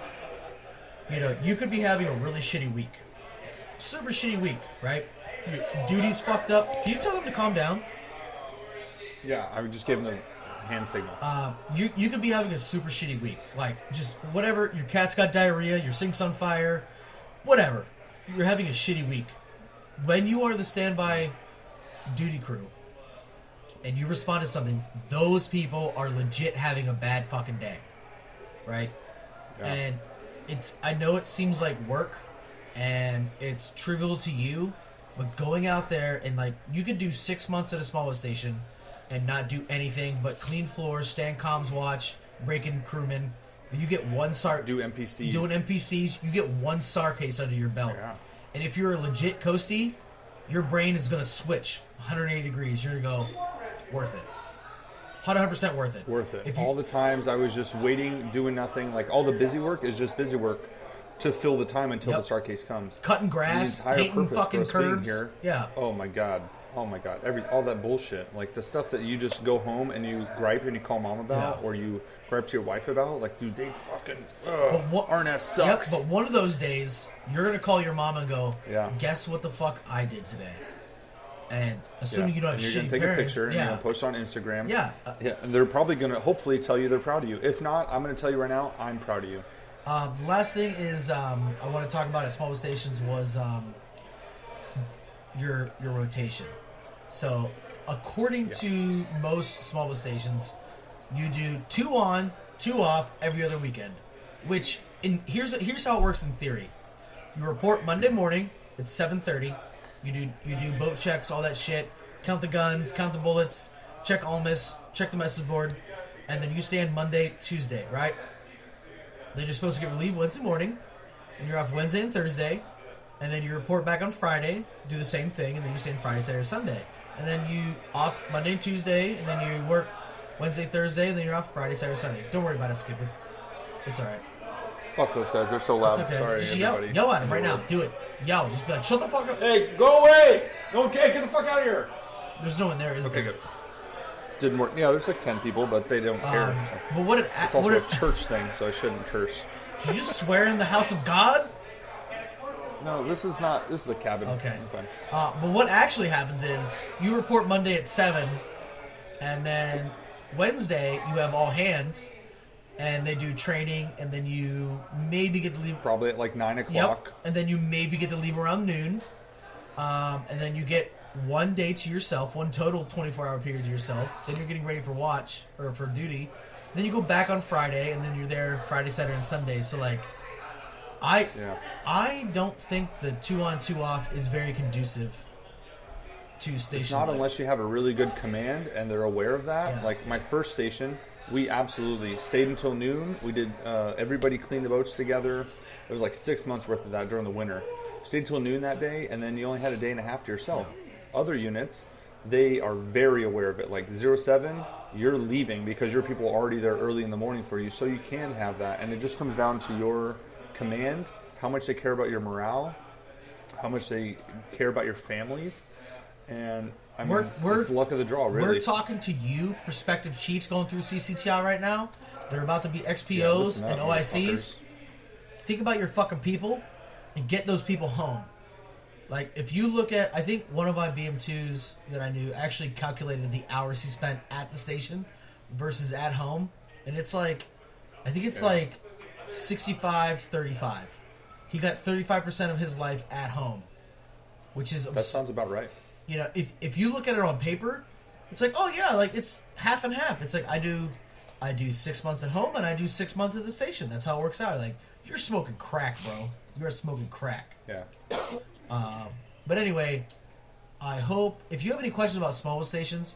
You know, you could be having a really shitty week, super shitty week, right? Your duty's fucked up. Can you tell them to calm down? yeah, I would just give them the hand signal. Um, you you could be having a super shitty week, like just whatever. Your cat's got diarrhea, your sink's on fire, whatever. You're having a shitty week. When you are the standby duty crew, and you respond to something, those people are legit having a bad fucking day, right? Yeah. And it's I know it seems like work, and it's trivial to you, but going out there and like you could do six months at a small station and not do anything but clean floors, stand comms watch, break in crewmen. You get one SAR Do NPCs. doing NPCs. You get one SAR case under your belt, Yeah. and if you're a legit coastie, your brain is gonna switch 180 degrees. You're gonna go worth it, 100 percent worth it. worth it. If you, all the times I was just waiting, doing nothing. Like all the busy work is just busy work to fill the time until Yep. the SAR case comes. cutting grass, the entire painting purpose fucking for us being curbs. here. Yeah, Oh my god. Oh my god. Every all that bullshit. Like the stuff that you just go home and you gripe and you call mom about, Yeah. or you gripe to your wife about. Like, dude, they fucking. But Ugh, what- RNS sucks. Yep, but one of those days, you're gonna call your mom and go, Yeah. guess what the fuck I did today?" And assuming you don't have and you're shitty gonna take parents, a picture and yeah, you're gonna post it on Instagram. Yeah. Uh, yeah, and they're probably gonna hopefully tell you they're proud of you. If not, I'm gonna tell you right now, I'm proud of you. Uh, the last thing is um, I want to talk about at small stations was um, your your rotation. So, according to most small boat stations, you do two on, two off every other weekend. Which in here's here's how it works in theory. You report Monday morning at seven thirty. You do you do boat checks, all that shit. Count the guns, count the bullets, check ALMIS, check the message board, and then you stand Monday, Tuesday, right? Then you're supposed to get relieved Wednesday morning, and you're off Wednesday and Thursday, and then you report back on Friday, do the same thing, and then you stand Friday, Saturday, Sunday, and then you off Monday Tuesday, and then you work Wednesday, Thursday, and then you're off Friday, Saturday, Sunday. Don't worry about it, Skip. It's it's all right. Fuck those guys. They're so loud. It's okay. Sorry, just yell, everybody. yell at him right now. Do it. Yell. Just be like, shut the fuck up. Hey, go away! Don't get get the fuck out of here. There's no one there, is Okay, there? good. Didn't work. Yeah, there's like ten people, but they don't care. Um, so. but what it, It's also what a it, church thing, so I shouldn't curse. did you just swear in the house of God? No, this is not. This is a cabin. Okay. Okay. Uh, but what actually happens is you report Monday at seven, and then Wednesday you have all hands, and they do training, and then you maybe get to leave. Probably at like nine o'clock. Yep. And then you maybe get to leave around noon, um, and then you get one day to yourself, one total twenty-four hour period to yourself. Then you're getting ready for watch or for duty. Then you go back on Friday, and then you're there Friday, Saturday, and Sunday. So like, I Yeah. I don't think the two on two off is very conducive to station. It's not life. unless you have a really good command and they're aware of that. Yeah. Like my first station, we absolutely stayed until noon. We did. Uh, everybody cleaned the boats together. It was like six months worth of that during the winter. Stayed till noon that day, and then you only had a day and a half to yourself. Other units, they are very aware of it. Like zero seven, you're leaving because your people are already there early in the morning for you, so you can have that. And it just comes down to your command, how much they care about your morale, how much they care about your families, and I mean, We're- we're- it's luck of the draw, really. We're talking to you, prospective chiefs going through CCTI right now. They're about to be Yeah, XPOs listen and up, OICs. Think about your fucking people and get those people home. Like if you look at, I think one of my BM2s that I knew actually calculated the hours he spent at the station versus at home, and it's like, I think it's Yeah. like 65 35. He got 35% of his life at home, which is That sounds about right. you know, if if you look at it on paper, it's like, oh yeah, like it's half and half. It's like I do, I do six months at home and I do six months at the station. That's how it works out. Like you're smoking crack, bro. You're smoking crack. Yeah. But anyway, I hope if you have any questions about small stations,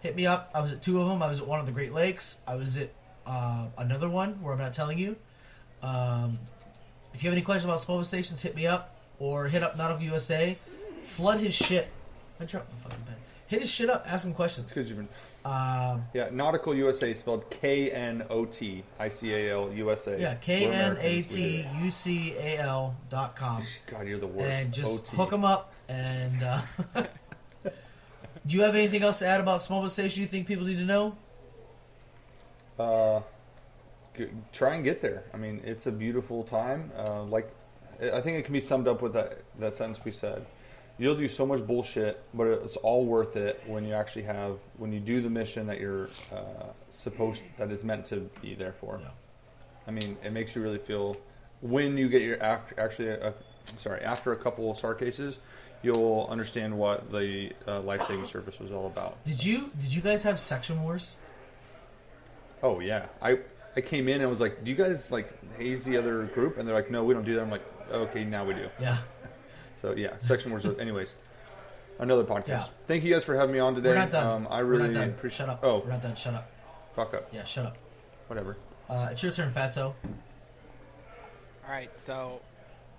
hit me up. I was at two of them. I was at one of the Great Lakes. I was at uh, another one where I'm not telling you. Um, if you have any questions about small boat stations, hit me up or hit up Knotical USA. Flood his shit. I dropped my fucking pen. Hit his shit up. Ask him questions. You've. Um, Yeah, Knotical USA spelled K N O T I C A L USA. yeah, We're K N A T U C A L dot com. God, you're the worst. and just OT. hook them up. And uh, do you have anything else to add about Smallville Station you think people need to know? Uh, try and get there. I mean, it's a beautiful time. Uh, like, I think it can be summed up with that that sentence we said. You'll do so much bullshit, but it's all worth it when you actually have when you do the mission that you're uh, supposed that is meant to be there for. Yeah. I mean, it makes you really feel when you get your after, actually, uh, sorry, after a couple of SAR cases, you'll understand what the uh, life saving service was all about. Did you did you guys have section wars? Oh yeah, I I came in and was like, "Do you guys like haze the other group?" And they're like, "No, we don't do that." I'm like, "Okay, now we do." Yeah, So yeah, section wars. anyways, another podcast. Yeah. Thank you guys for having me on today. we're not done. Um, I we're really not done. appreciate. Shut up. Oh, we're not done. Shut up. fuck up. Yeah, shut up. Whatever. Uh, it's your turn, Fatso. All right, so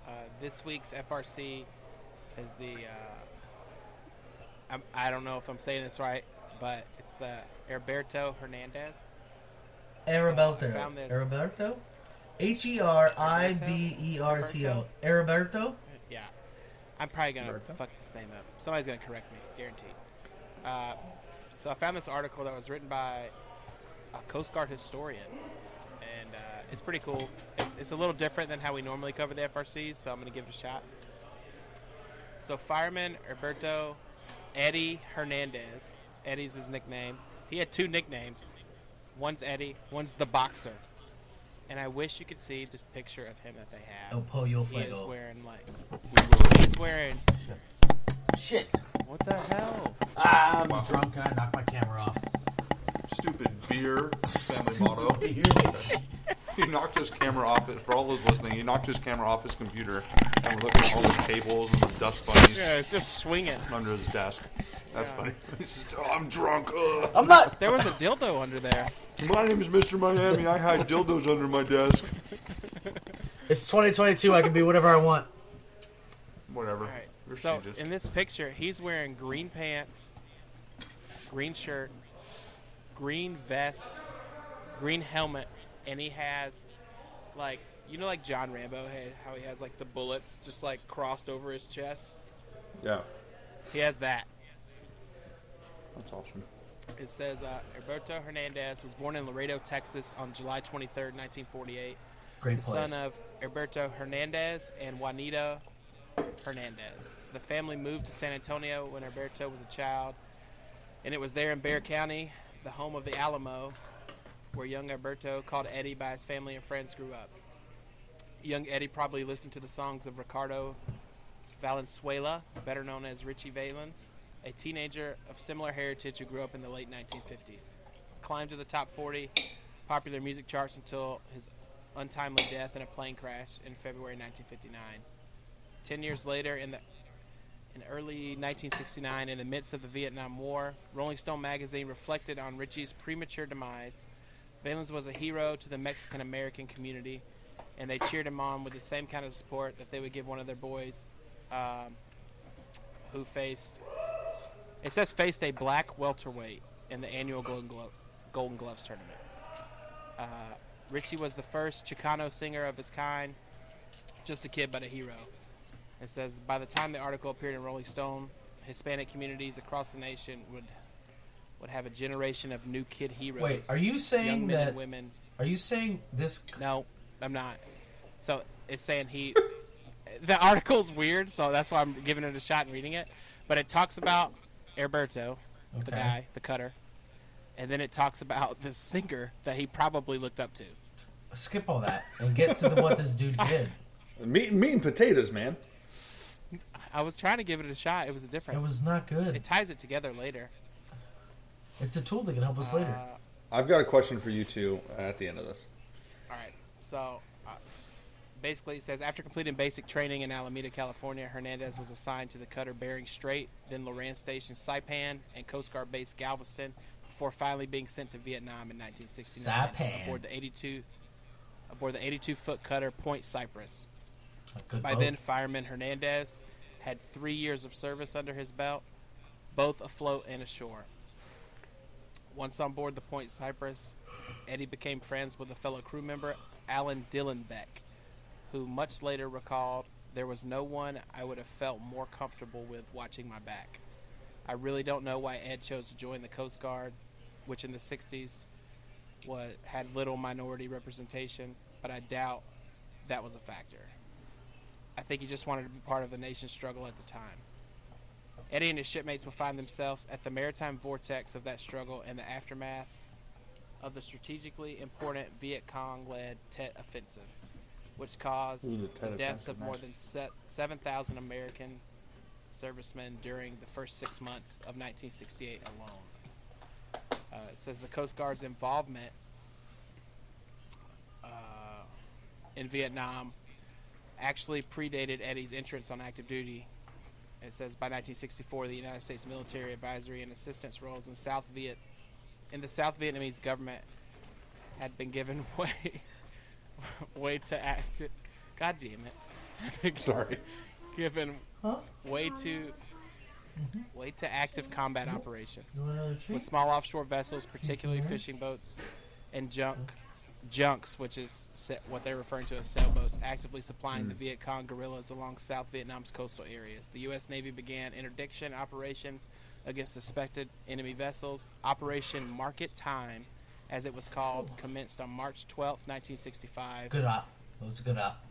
uh, this week's FRC is the. Uh, I'm, I don't know if I'm saying this right, but it's the Heriberto Hernandez. I Araberto. found this- H e r i b e r t o. Araberto. Yeah, I'm probably gonna fuck this name up. Somebody's gonna correct me, guaranteed. Uh, so I found this article that was written by a Coast Guard historian, and uh, it's pretty cool. It's, it's a little different than how we normally cover the FRCs, so I'm gonna give it a shot. So fireman Alberto Eddie Hernandez. Eddie's his nickname. He had two nicknames. One's Eddie. One's the boxer. And I wish you could see this picture of him that they have. El Pollo He is Fuego. wearing like he's wearing Shit. what the hell? Ah, I'm drunk and I knocked my camera off. Stupid beer family motto. Here He knocked his camera off. It, for all those listening, he knocked his camera off his computer and we're looking at all those cables and the dust bunnies Yeah, it's just swinging. under his desk. That's Yeah. funny. He's just, oh, I'm drunk. Ugh. I'm not. There was a dildo under there. My name is Mr. Miami. I hide dildos under my desk. It's 2022. I can be whatever I want. Whatever. All right. You're So just- in this picture, he's wearing green pants, green shirt, green vest, green helmet, and he has like you know like John Rambo had how he has like the bullets just like crossed over his chest. Yeah, He has that. that's awesome. It says uh, Alberto Hernandez was born in Laredo, Texas, on July 23rd, 1948. Great the place. son of Alberto Hernandez and Juanita Hernandez. The family moved to San Antonio when Alberto was a child, and it was there in Bexar County, the home of the Alamo, where young Alberto, called Eddie by his family and friends, grew up. Young Eddie probably listened to the songs of Ricardo Valenzuela, better known as Ritchie Valens, a teenager of similar heritage who grew up in the late 1950s. Climbed to the top 40 popular music charts until his untimely death in a plane crash in February 1959. Ten years later, in the in early 1969, in the midst of the Vietnam War, Rolling Stone magazine reflected on Ritchie's premature demise. Valens was a hero to the Mexican American community, and they cheered him on with the same kind of support that they would give one of their boys, um, who faced. It says faced a black welterweight in the annual Golden, Glo- Golden Gloves tournament. Uh, Ritchie was the first Chicano singer of his kind, just a kid but a hero. It says by the time the article appeared in Rolling Stone, Hispanic communities across the nation would would have a generation of new kid heroes. Wait, are you young saying men that? and women? Are you saying this? No, I'm not. So it's saying he. the article's weird, so that's why I'm giving it a shot and reading it. But it talks about Alberto, the guy, the cutter, and then it talks about this singer that he probably looked up to. Skip all that and get to the, what this dude did. Meat, meat and potatoes, man. I was trying to give it a shot. It was a different It was not good. It ties it together later. It's a tool that can help us later. Uh, I've got a question for you two at the end of this. All right. So, uh, basically, it says after completing basic training in Alameda, California, Hernandez was assigned to the cutter Bering Strait, then Loran Station Saipan, and Coast Guard Base Galveston, before finally being sent to Vietnam in 1969 Saipan. aboard the 82 aboard the 82-foot cutter Point Cypress. By boat. then, fireman Hernandez had three years of service under his belt, both afloat and ashore. Once on board the Point Cypress, Eddie became friends with a fellow crew member, Alan Dillenbeck, who much later recalled, There was no one I would have felt more comfortable with watching my back. I really don't know why Ed chose to join the Coast Guard, which in the 60s was, had little minority representation, but I doubt that was a factor. I think he just wanted to be part of the nation's struggle at the time. Eddie and his shipmates will find themselves at the maritime vortex of that struggle in the aftermath of the strategically important Viet Cong led Tet Offensive, which caused Ooh, the the, deaths of more than 7,000 American servicemen during the first six months of 1968 alone. Uh, it says the Coast Guard's involvement uh, in Vietnam actually predated Eddie's entrance on active duty. It says by 1964, the United States military advisory and assistance roles in South Viet in the South Vietnamese government had been given way way to active. God damn it! Sorry. given Huh? way to mm-hmm. way to active combat operations You want another treat? with small offshore vessels, particularly fishing boats and junk junks, which is sa- what they're referring to as sailboats, actively supplying the hmm. Viet Cong guerrillas along South Vietnam's coastal areas. The U.S. Navy began interdiction operations against suspected enemy vessels. Operation Market Time, as it was called, commenced on March 12, 1965. Good op. It was a good op.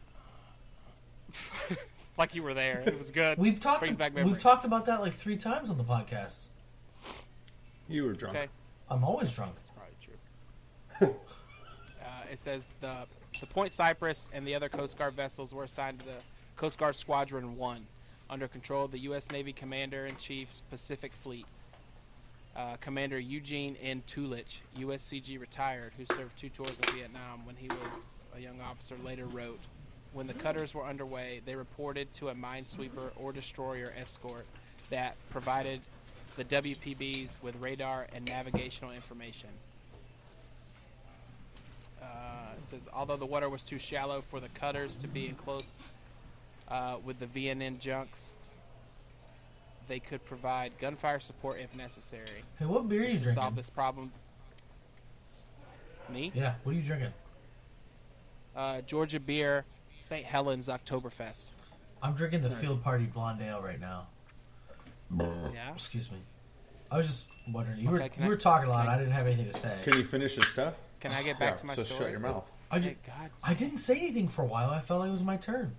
Like you were there, it was good. We've talked. Brings back we've talked about that like three times on the podcast. You were drunk. Okay. I'm always drunk. That's probably true. uh, it says the the Point Cypress and the other Coast Guard vessels were assigned to the Coast Guard Squadron One, under control of the U.S. Navy Commander in Chief's Pacific Fleet. Uh, Commander Eugene N. Tulich, USCG retired, who served two tours of Vietnam when he was a young officer, later wrote, "When the cutters were underway, they reported to a minesweeper or destroyer escort that provided the WPBs with radar and navigational information. Uh, it says, although the water was too shallow for the cutters to be in close uh, with the VNN junks, they could provide gunfire support if necessary. Hey, what beer are you to solve this problem, me, Yeah, what are you drinking? uh, Georgia Beer, St. Helens Oktoberfest. I'm drinking the Field Party Blonde Ale right now. Yeah. Excuse me. I was just wondering. You were Okay, can you I- were talking a lot. I- I didn't have anything to say. Can you finish your stuff? Can I get back yeah, to my so story? shut your mouth. I, Hey, ju- God, I didn't say anything for a while. I felt like it was my turn.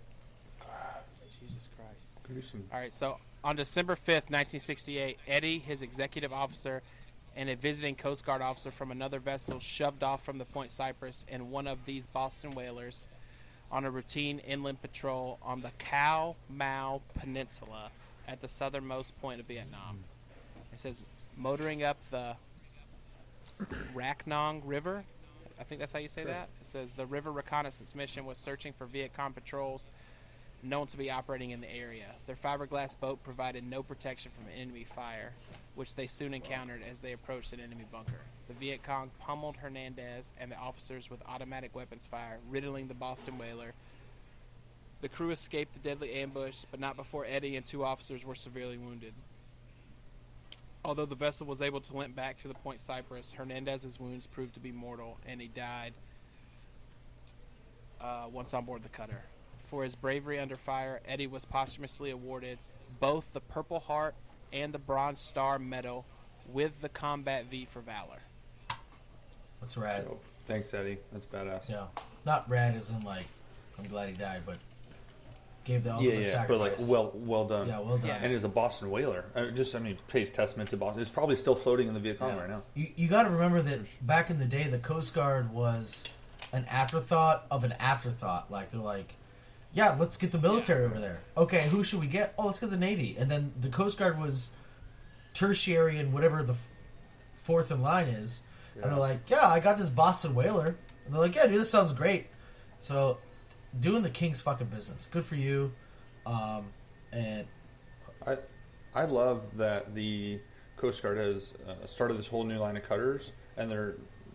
Jesus Christ. Can you do some All right, so on December 5th, 1968, Eddie, his executive officer, and a visiting Coast Guard officer from another vessel shoved off from the Point Cypress in one of these Boston whalers on a routine inland patrol on the Ca Mau Peninsula at the southernmost point of Vietnam. It says motoring up the Rak Nong River. I think that's how you say that. It says the river reconnaissance mission was searching for Viet Cong patrols known to be operating in the area. Their fiberglass boat provided no protection from enemy fire, which they soon encountered as they approached an enemy bunker. The Viet Cong pummeled Hernandez and the officers with automatic weapons fire, riddling the Boston whaler. The crew escaped the deadly ambush, but not before Eddie and two officers were severely wounded. Although the vessel was able to limp back to the Point Cypress, Hernandez's wounds proved to be mortal, and he died uh, once on board the cutter. For his bravery under fire, Eddie was posthumously awarded both the Purple Heart and the Bronze Star Medal with the Combat V for Valor. That's rad. Thanks, Eddie. That's badass. Yeah, not rad as in like I'm glad he died, but gave the Yeah, ultimate yeah, but like well, well done. yeah, well done. Yeah. And he's a Boston whaler. Uh, just, I mean, pays testament to Boston. It's probably still floating in the Viet Cong Yeah. right now. You, you got to remember that back in the day, the Coast Guard was an afterthought of an afterthought. Like they're like, yeah, let's get the military over there. Okay, who should we get? Oh, let's get the Navy. And then the Coast Guard was tertiary and whatever the f- fourth in line is. And they're like, yeah, I got this Boston whaler. And they're like, yeah, dude, this sounds great. So, doing the king's fucking business. Good for you. Um, and I, I love that the Coast Guard has uh, started this whole new line of cutters, and they're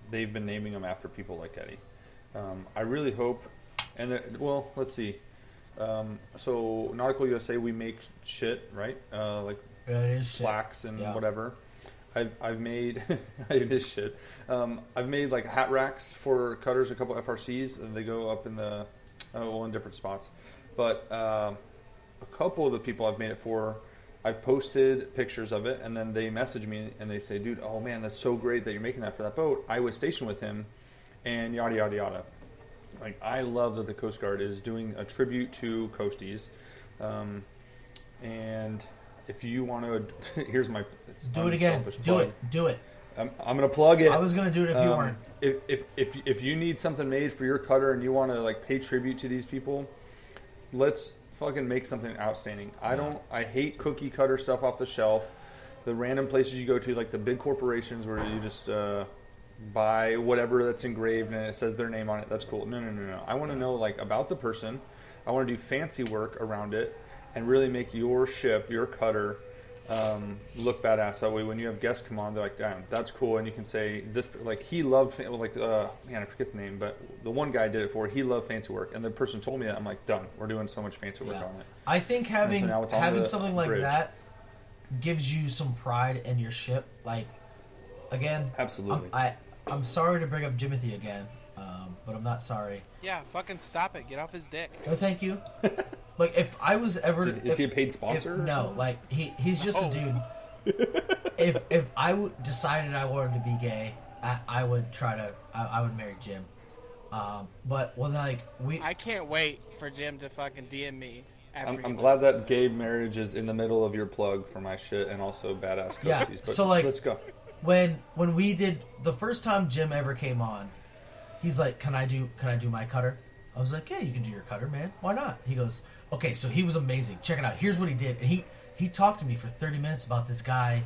they've been naming them after people like Eddie. Um, I really hope, and well, let's see. Um, so Knotical USA, we make shit, right? Uh, like is shit. slacks and Yeah. whatever. I've, I've made it is shit. Um, I've made like hat racks for cutters, a couple FRCs, and they go up in the uh, well in different spots. But um a couple of the people I've made it for, I've posted pictures of it, and then they message me and they say, "Dude, oh man, that's so great that you're making that for that boat." I was stationed with him, and yada yada yada. Like I love that the Coast Guard is doing a tribute to coasties, um, and if you want to, here's my it's Do it again. Do plug. it. Do it. I'm, I'm gonna plug it. I was gonna do it if you Um, weren't. If, if, if, if you need something made for your cutter and you want to like pay tribute to these people, let's fucking make something outstanding. I don't. I hate cookie cutter stuff off the shelf. The random places you go to, like the big corporations where you just uh, buy whatever that's engraved and it says their name on it. That's cool. No, no, no, no. I want to know like about the person. I want to do fancy work around it and really make your ship, your cutter, um, look badass. That way, when you have guests come on, they're like, "Damn, that's cool," and you can say this. Like he loved, like uh, man, I forget the name, but the one guy did it for. He loved fancy work, and the person told me that. I'm like, done. We're doing so much fancy work Yeah. on it. I think having now it's on having the something like bridge. that gives you some pride in your ship. Like again, Absolutely. I'm, I I'm sorry to bring up Jimothy again, um, but I'm not sorry. Yeah, fucking stop it. Get off his dick. No, thank you. like if I was ever, Did- is if- he a paid if- sponsor or no, like he he's just Oh. a dude. if if I w- decided I wanted to be gay, I, I would try to I, I would marry Jim. Um, but when like we I can't wait for Jim to fucking DM me. I'm, I'm glad that gay marriage is in the middle of your plug for my shit and also badass coasties. Yeah, But so, like- let's go. when when we did the first time Jim ever came on, he's like, "Can I do Can I do my cutter?" I was like, "Yeah, you can do your cutter, man. Why not?" He goes, "Okay, so he was amazing. Check it out. Here's what he did." And he he talked to me for 30 minutes about this guy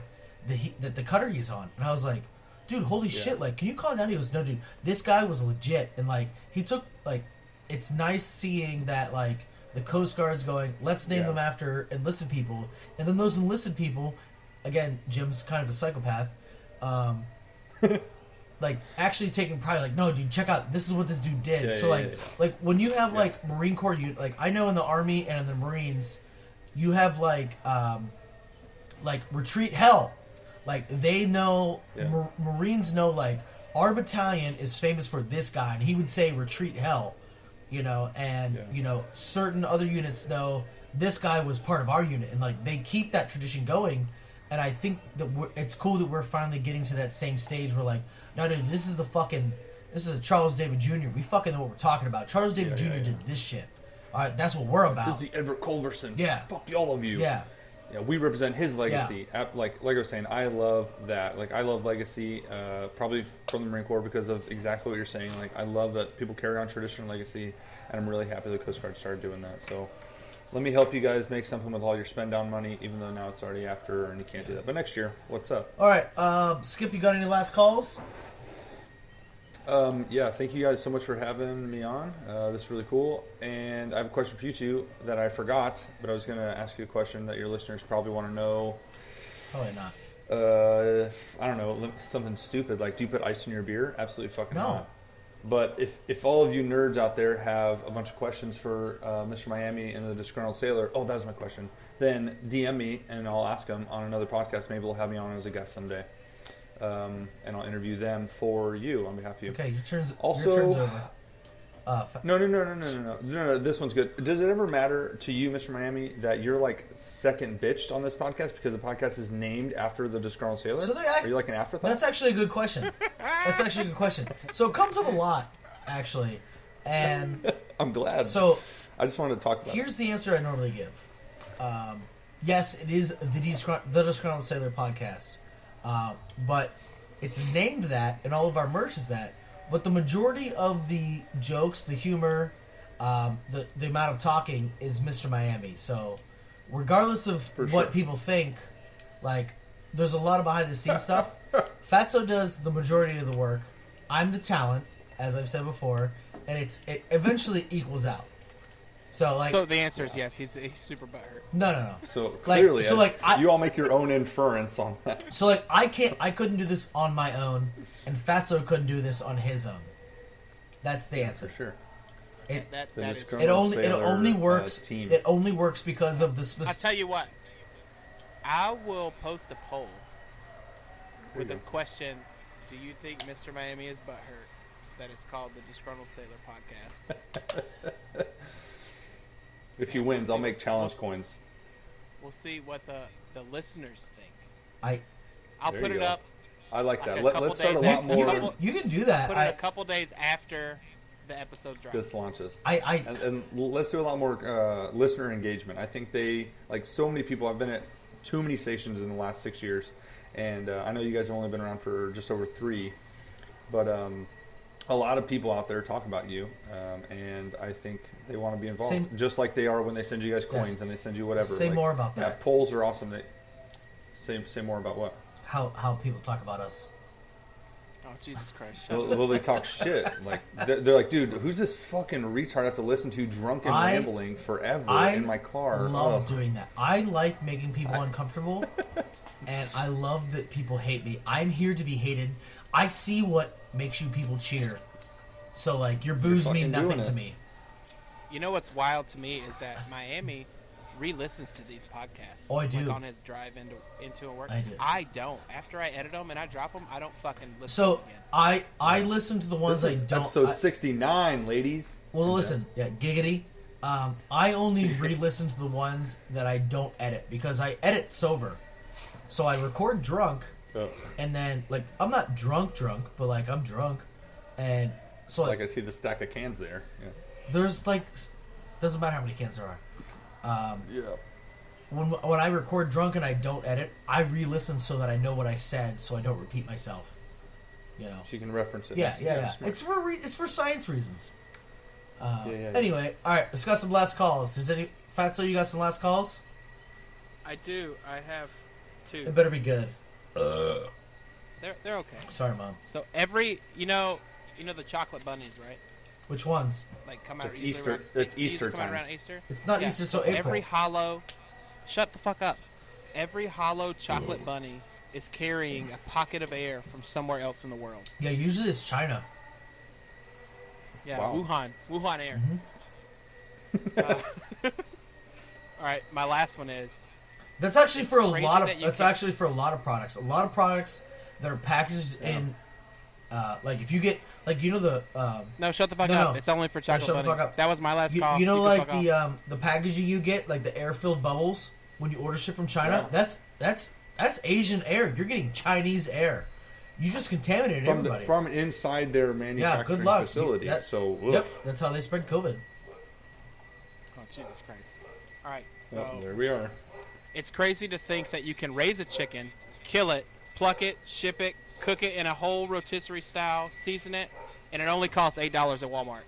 that he that the cutter he's on, and I was like, "Dude, holy shit! Like, can you calm down?" He goes, "No, dude, this guy was legit." And like, he took like, it's nice seeing that like the Coast Guard's going, "Let's name Yeah. them after enlisted people," and then those enlisted people, again, Jim's kind of a psychopath um, like actually taking pride. Like, no, dude, check out this is what this dude did. Yeah, so yeah, like, yeah, like when you have like Marine Corps, you like I know in the Army and in the Marines, you have like um, like retreat hell. Like they know. Mar- Marines know like our battalion is famous for this guy, and he would say retreat hell. You know, and you know certain other units know this guy was part of our unit, and like they keep that tradition going. And I think that we're, it's cool that we're finally getting to that same stage where like, no, dude, this is the fucking, this is a Charles David Jr. We fucking know what we're talking about. Charles David Yeah, Jr. yeah, yeah. did this shit. All right, that's what we're about. This is the Everett Culverson. Yeah. Fuck you all of you. yeah, Yeah, we represent his legacy. Ap- Like like I was saying, I love that. Like I love legacy, uh, probably from the Marine Corps because of exactly what you're saying. Like I love that people carry on tradition and legacy, and I'm really happy the Coast Guard started doing that. So let me help you guys make something with all your spend down money, even though now it's already after and you can't do that. But next year, what's up? All right, um, Skip, you got any last calls? Um, yeah, thank you guys so much for having me on. Uh, this is really cool. And I have a question for you two that I forgot, but I was going to ask you a question that your listeners probably want to know. Probably not. Uh, I don't know, something stupid like, do you put ice in your beer? Absolutely fucking No. not. But if, if all of you nerds out there have a bunch of questions for uh, Mr. Miami and the Disgruntled Sailor, oh, that was my question, then DM me and I'll ask them on another podcast. Maybe they'll have me on as a guest someday. Um, and I'll interview them for you on behalf of you. Okay, your turn's Also- your turn's over. Uh, No, no, no, no, no, no, no, no, no. This one's good. Does it ever matter to you, Mr. Miami, that you're like second bitched on this podcast because the podcast is named after the Disgruntled Sailor? So they act- Are you like an afterthought? That's actually a good question. That's actually a good question. So it comes up a lot, actually, and I'm glad. so I just wanted to talk about. it. Here's the answer I normally give. Um, yes, it is the Disgr- the Disgruntled Sailor podcast, uh, but it's named that, and all of our merch is that. But the majority of the jokes, the humor, um, the the amount of talking is Mr. Miami. So, regardless of For what sure. people think, like there's a lot of behind the scenes stuff. Fatso does the majority of the work. I'm the talent, as I've said before, and it's it eventually equals out. So like so the answer is yes. He's he's super butthurt. no no no. So Like- clearly, so, like, I- you all make your own inference on that. So like I can't I couldn't do this on my own, and Fatso couldn't do this on his own. That's the answer. For sure. It That The that is. it only it Sailor, only uh, works team. it only works because of the specific. I specific. tell you what. I will post a poll with the you go. question: Do you think Mr. Miami is butthurt? That is called the Disgruntled Sailor Podcast. If he wins, I'll make challenge coins. We'll see what the the listeners think. I I'll There put it go. up. I like Like that. a Let, couple let's start a lot after- you more. can you can do that. Put it a I, couple days after the episode drops. This launches. I I and, and let's do a lot more uh, listener engagement. I think they like so many people. I've been at too many stations in the last six years, and uh, I know you guys have only been around for just over three, but um, a lot of people out there talk about you, um, and I think they want to be involved, Say- just like they are when they send you guys coins Yes. and they send you whatever. Say Like, more about yeah, that. polls are awesome. They say say more about what. how how people talk about us. Oh Jesus Christ! Shut Well, up. well, they talk shit. Like they're, they're like, dude, who's this fucking retard I have to listen to drunken I- rambling forever I in my car? love Ugh. doing that. I like making people uncomfortable, and I love that people hate me. I'm here to be hated. I see what makes you people cheer. So like your boos mean nothing to me. You know what's wild to me is that Miami re-listens to these podcasts. Oh, I do. Like on his drive into into a work. I do. I don't. After I edit them and I drop them, I don't fucking listen. So to them again. I I listen to the ones This I is don't. episode 69, ladies. Well, listen, yeah, giggity. Um, I only re-listen to the ones that I don't edit because I edit sober. So I record drunk, Ugh. and then like I'm not drunk drunk, but like I'm drunk, and so Like like, I see the stack of cans there. Yeah. there's like doesn't matter how many cans there are. Um, yeah. when when I record drunk and I don't edit, I re-listen so that I know what I said, so I don't repeat myself. You know. She can reference it. Yeah, That's- yeah, yeah. smart. It's for re- it's for science reasons. Uh, Yeah, yeah, yeah. Anyway, all right, let's got some last calls. Does any Fatso, you got some last calls? I do. I have two. It better be good. They're they're okay. Sorry, mom. So every you know you know the chocolate bunnies, right? Which ones? Like come out. It's Easter- Around, it's Easter come time. around Easter. It's not Yeah, Easter so till April. every hollow. Shut the fuck up. Every hollow chocolate bunny is carrying a pocket of air from somewhere else in the world. yeah, usually it's China. Yeah, Wow. Wuhan, Wuhan air. Mm-hmm. Uh, all right, my last one is That's actually for a lot of. that That's can- actually for a lot of products. A lot of products that are packaged in, uh, like if you get like you know the um, no. Shut the fuck No, up. no. It's only for chocolate shut the bunnies. fuck up. That was my last you, call. you know can like fuck off. the um, the packaging you get like the air filled bubbles when you order shit from China. Yeah. That's that's that's Asian air. You're getting Chinese air. You just contaminated from the, everybody. from inside their yeah, manufacturing good luck. facility. That's, so ugh. yep, that's how they spread COVID. Oh Jesus Christ! All right, so Well, there we are. It's crazy to think that you can raise a chicken, kill it, pluck it, ship it, cook it in a whole rotisserie style, season it, and it only costs eight dollars at Walmart.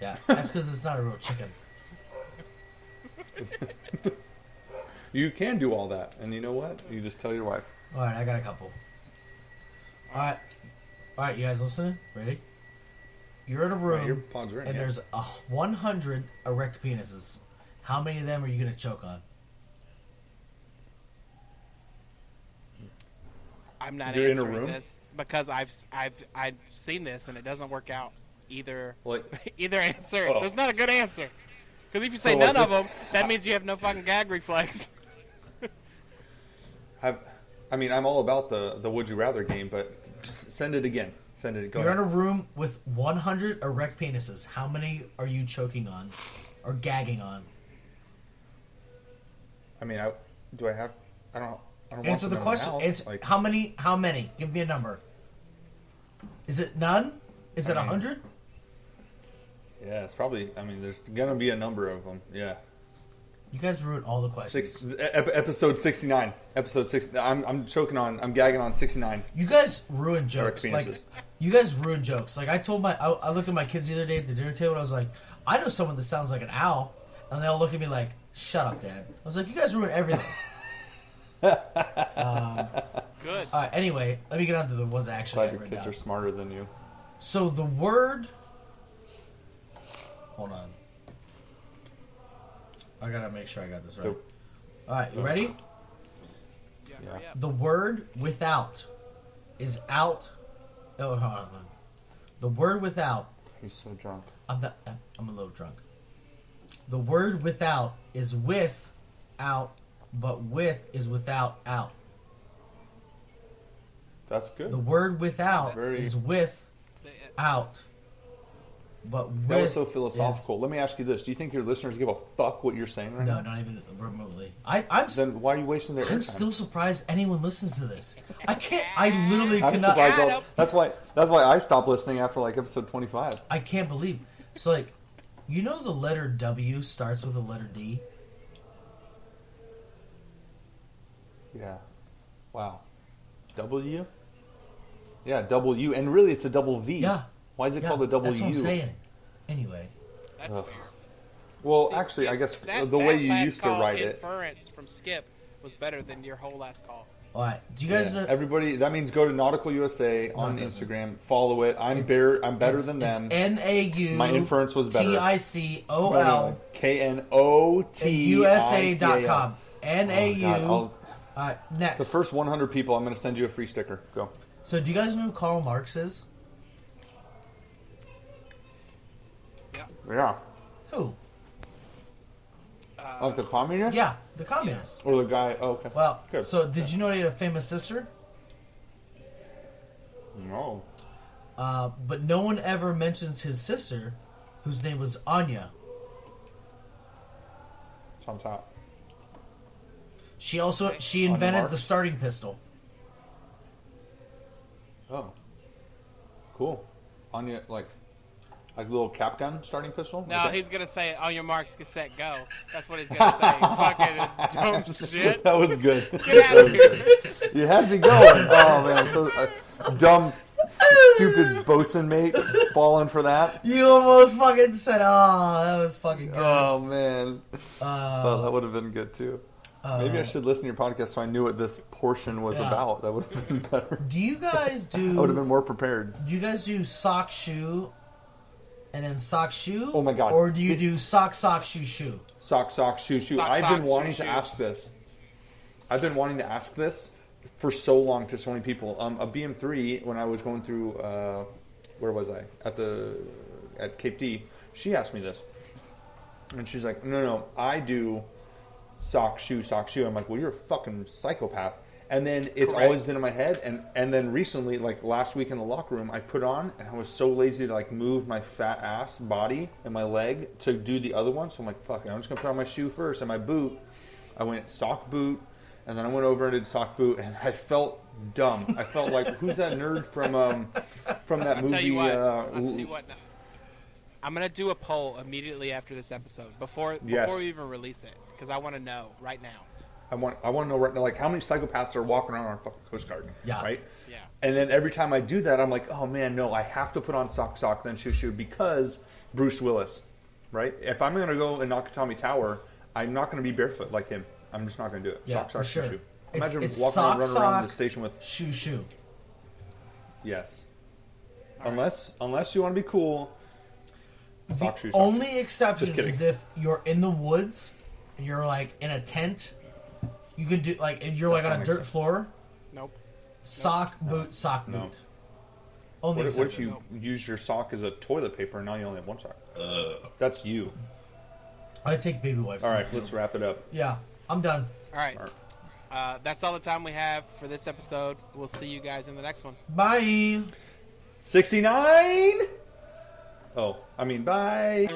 Yeah, that's because it's not a real chicken. You can do all that, and you know what? You just tell your wife. All right, I got a couple. All right, all right, you guys listening? Ready? You're in a room pods in. and yeah. there's a 100 erect penises. How many of them are you gonna choke on? I'm not You're in a answering room? this because I've I've I've seen this and it doesn't work out either. like Either answer. Oh. There's not a good answer. Because if you say So, like, none of them, that means you have no fucking gag reflex. have. I mean, I'm all about the the would you rather game, but send it again. Send it. Go You're in a room with 100 erect penises. How many are you choking on, or gagging on? I mean, I, do I have? I don't. I Answer the question. mouth, Answer, like- how many? How many? Give me a number. Is it none? Is it a hundred? yeah, it's probably. I mean, there's gonna be a number of them. Yeah. You guys ruined all the questions. Six, ep- episode 69. Episode 6. I'm, I'm choking on, I'm gagging on 69. You guys ruined jokes. Like you guys ruin jokes. Like I told my, I, I looked at my kids the other day at the dinner table. and I was like, I know someone that sounds like an owl, and they all looked at me like, "Shut up, Dad." I was like, you guys ruined everything. Good. All right. Anyway, let me get on to the ones I actually Glad your kids down. are smarter than you. So the word. Hold on. I gotta make sure I got this right. Dope. All right, you ready? Yeah, Yeah. The word without is out. Oh, hold on. The word without. He's so drunk. I'm not. I'm a little drunk. The word without is with, out, but with is without out. That's good. The word without Very- is with, out, but with. that was so is- philosophical. Let me ask you this: Do you think your listeners give a fuck what you're saying right No, now? not even remotely. I, I'm. Then why are you wasting their I'm airtime? still surprised anyone listens to this. I can't. I literally I'm cannot. surprised. All, that's why. That's why I stopped listening after like episode 25. I can't believe. It's like, you know, the letter W starts with the letter D. Yeah. Wow. W. Yeah, W, and really it's a double V. Yeah. Why is it Yeah, called a double That's U? what I'm saying. Anyway, That's Ugh. weird. Well, See, actually, I guess that- the that way you last used to call write it. Inference from Skip was better than your whole last call. all right. Do you guys Yeah. know? Everybody, that means go to Knotical USA on it. Instagram, follow it. I'm It's- better. I'm better it's- than them. N A U. My inference was better. T I C O No, no, L no. K N O T USA dot com. N A Oh, God, U. I'll- All right. Next. The first 100 people, I'm going to send you a free sticker. Go. So, do you guys know who Karl Marx is? Yeah. Yeah. Who? Like the communist? Yeah, the communist. Or the guy? Oh, okay. Well, Good. so did you know he had a famous sister? No. Uh, but no one ever mentions his sister, whose name was Anya. It's on top. She also Okay. she invented Marx? the starting pistol. Oh. Cool. On your, like, like little cap gun starting pistol? No, Okay. he's gonna say on your marks, get set, go. That's what he's gonna say. Fucking dumb shit. That was good. Get out of here. You had me going. Oh man, so uh, dumb, stupid bosun mate falling for that. You almost fucking said, "Oh, that was fucking good." Oh man, Uh, oh, that would have been good too. Maybe I should listen to your podcast so I knew what this portion was Yeah. about. That would have been better. do you guys do? I would have been more prepared. Do you guys do sock shoe, and then sock shoe? Oh my God. Or do you It- do sock sock shoe shoe? Sock, sock, shoe, shoe. Sock, I've sock, been wanting shoe, to shoe. ask this. I've been wanting to ask this for so long to so many people. Um, a BM3 when I was going through, uh, where was I at the at Cape D? She asked me this, and she's like, "No, no, I do sock, shoe, sock, shoe." I'm like, "Well, you're a fucking psychopath." And then it's Correct. always been in my head, and and then recently, like last week in the locker room, I put on, and I was so lazy to like move my fat ass body and my leg to do the other one. So I'm like, "Fuck it, I'm just gonna put on my shoe first and my boot." I went sock boot, and then I went over and did sock boot, and I felt dumb. I felt like who's that nerd from um from that I'll movie? tell you what. uh, I'll tell you what. Now. I'm gonna do a poll immediately after this episode, before Yes. before we even release it, because I want to know right now. I want I want to know right now, like how many psychopaths are walking around our fucking Coast Guard? Yeah. Right. Yeah. And then every time I do that, I'm like, oh man, no, I have to put on sock, sock, then shoe, shoe because Bruce Willis, right? If I'm gonna go in Nakatomi Tower, I'm not gonna be barefoot like him. I'm just not gonna do it. Yeah, sock, for sock, sure. shoe, shoe. It's- Imagine it's walking sock, around, running around the station with Shoe shoe. yes. All right. unless unless you want to be cool, sock, the shoe, sock. only exception is if you're in the woods and you're like in a tent. You could do like if you're That's like on a dirt sense. floor. Nope. Sock boot, sock boot. No. Only What, if- what if exception. you use your sock as a toilet paper and now you only have one sock? That's you. I take baby wipes. All right, in right, field. let's wrap it up. Yeah, I'm done. All right. Smart. Uh, that's all the time we have for this episode. We'll see you guys in the next one. Bye. 69? Oh, I mean, bye.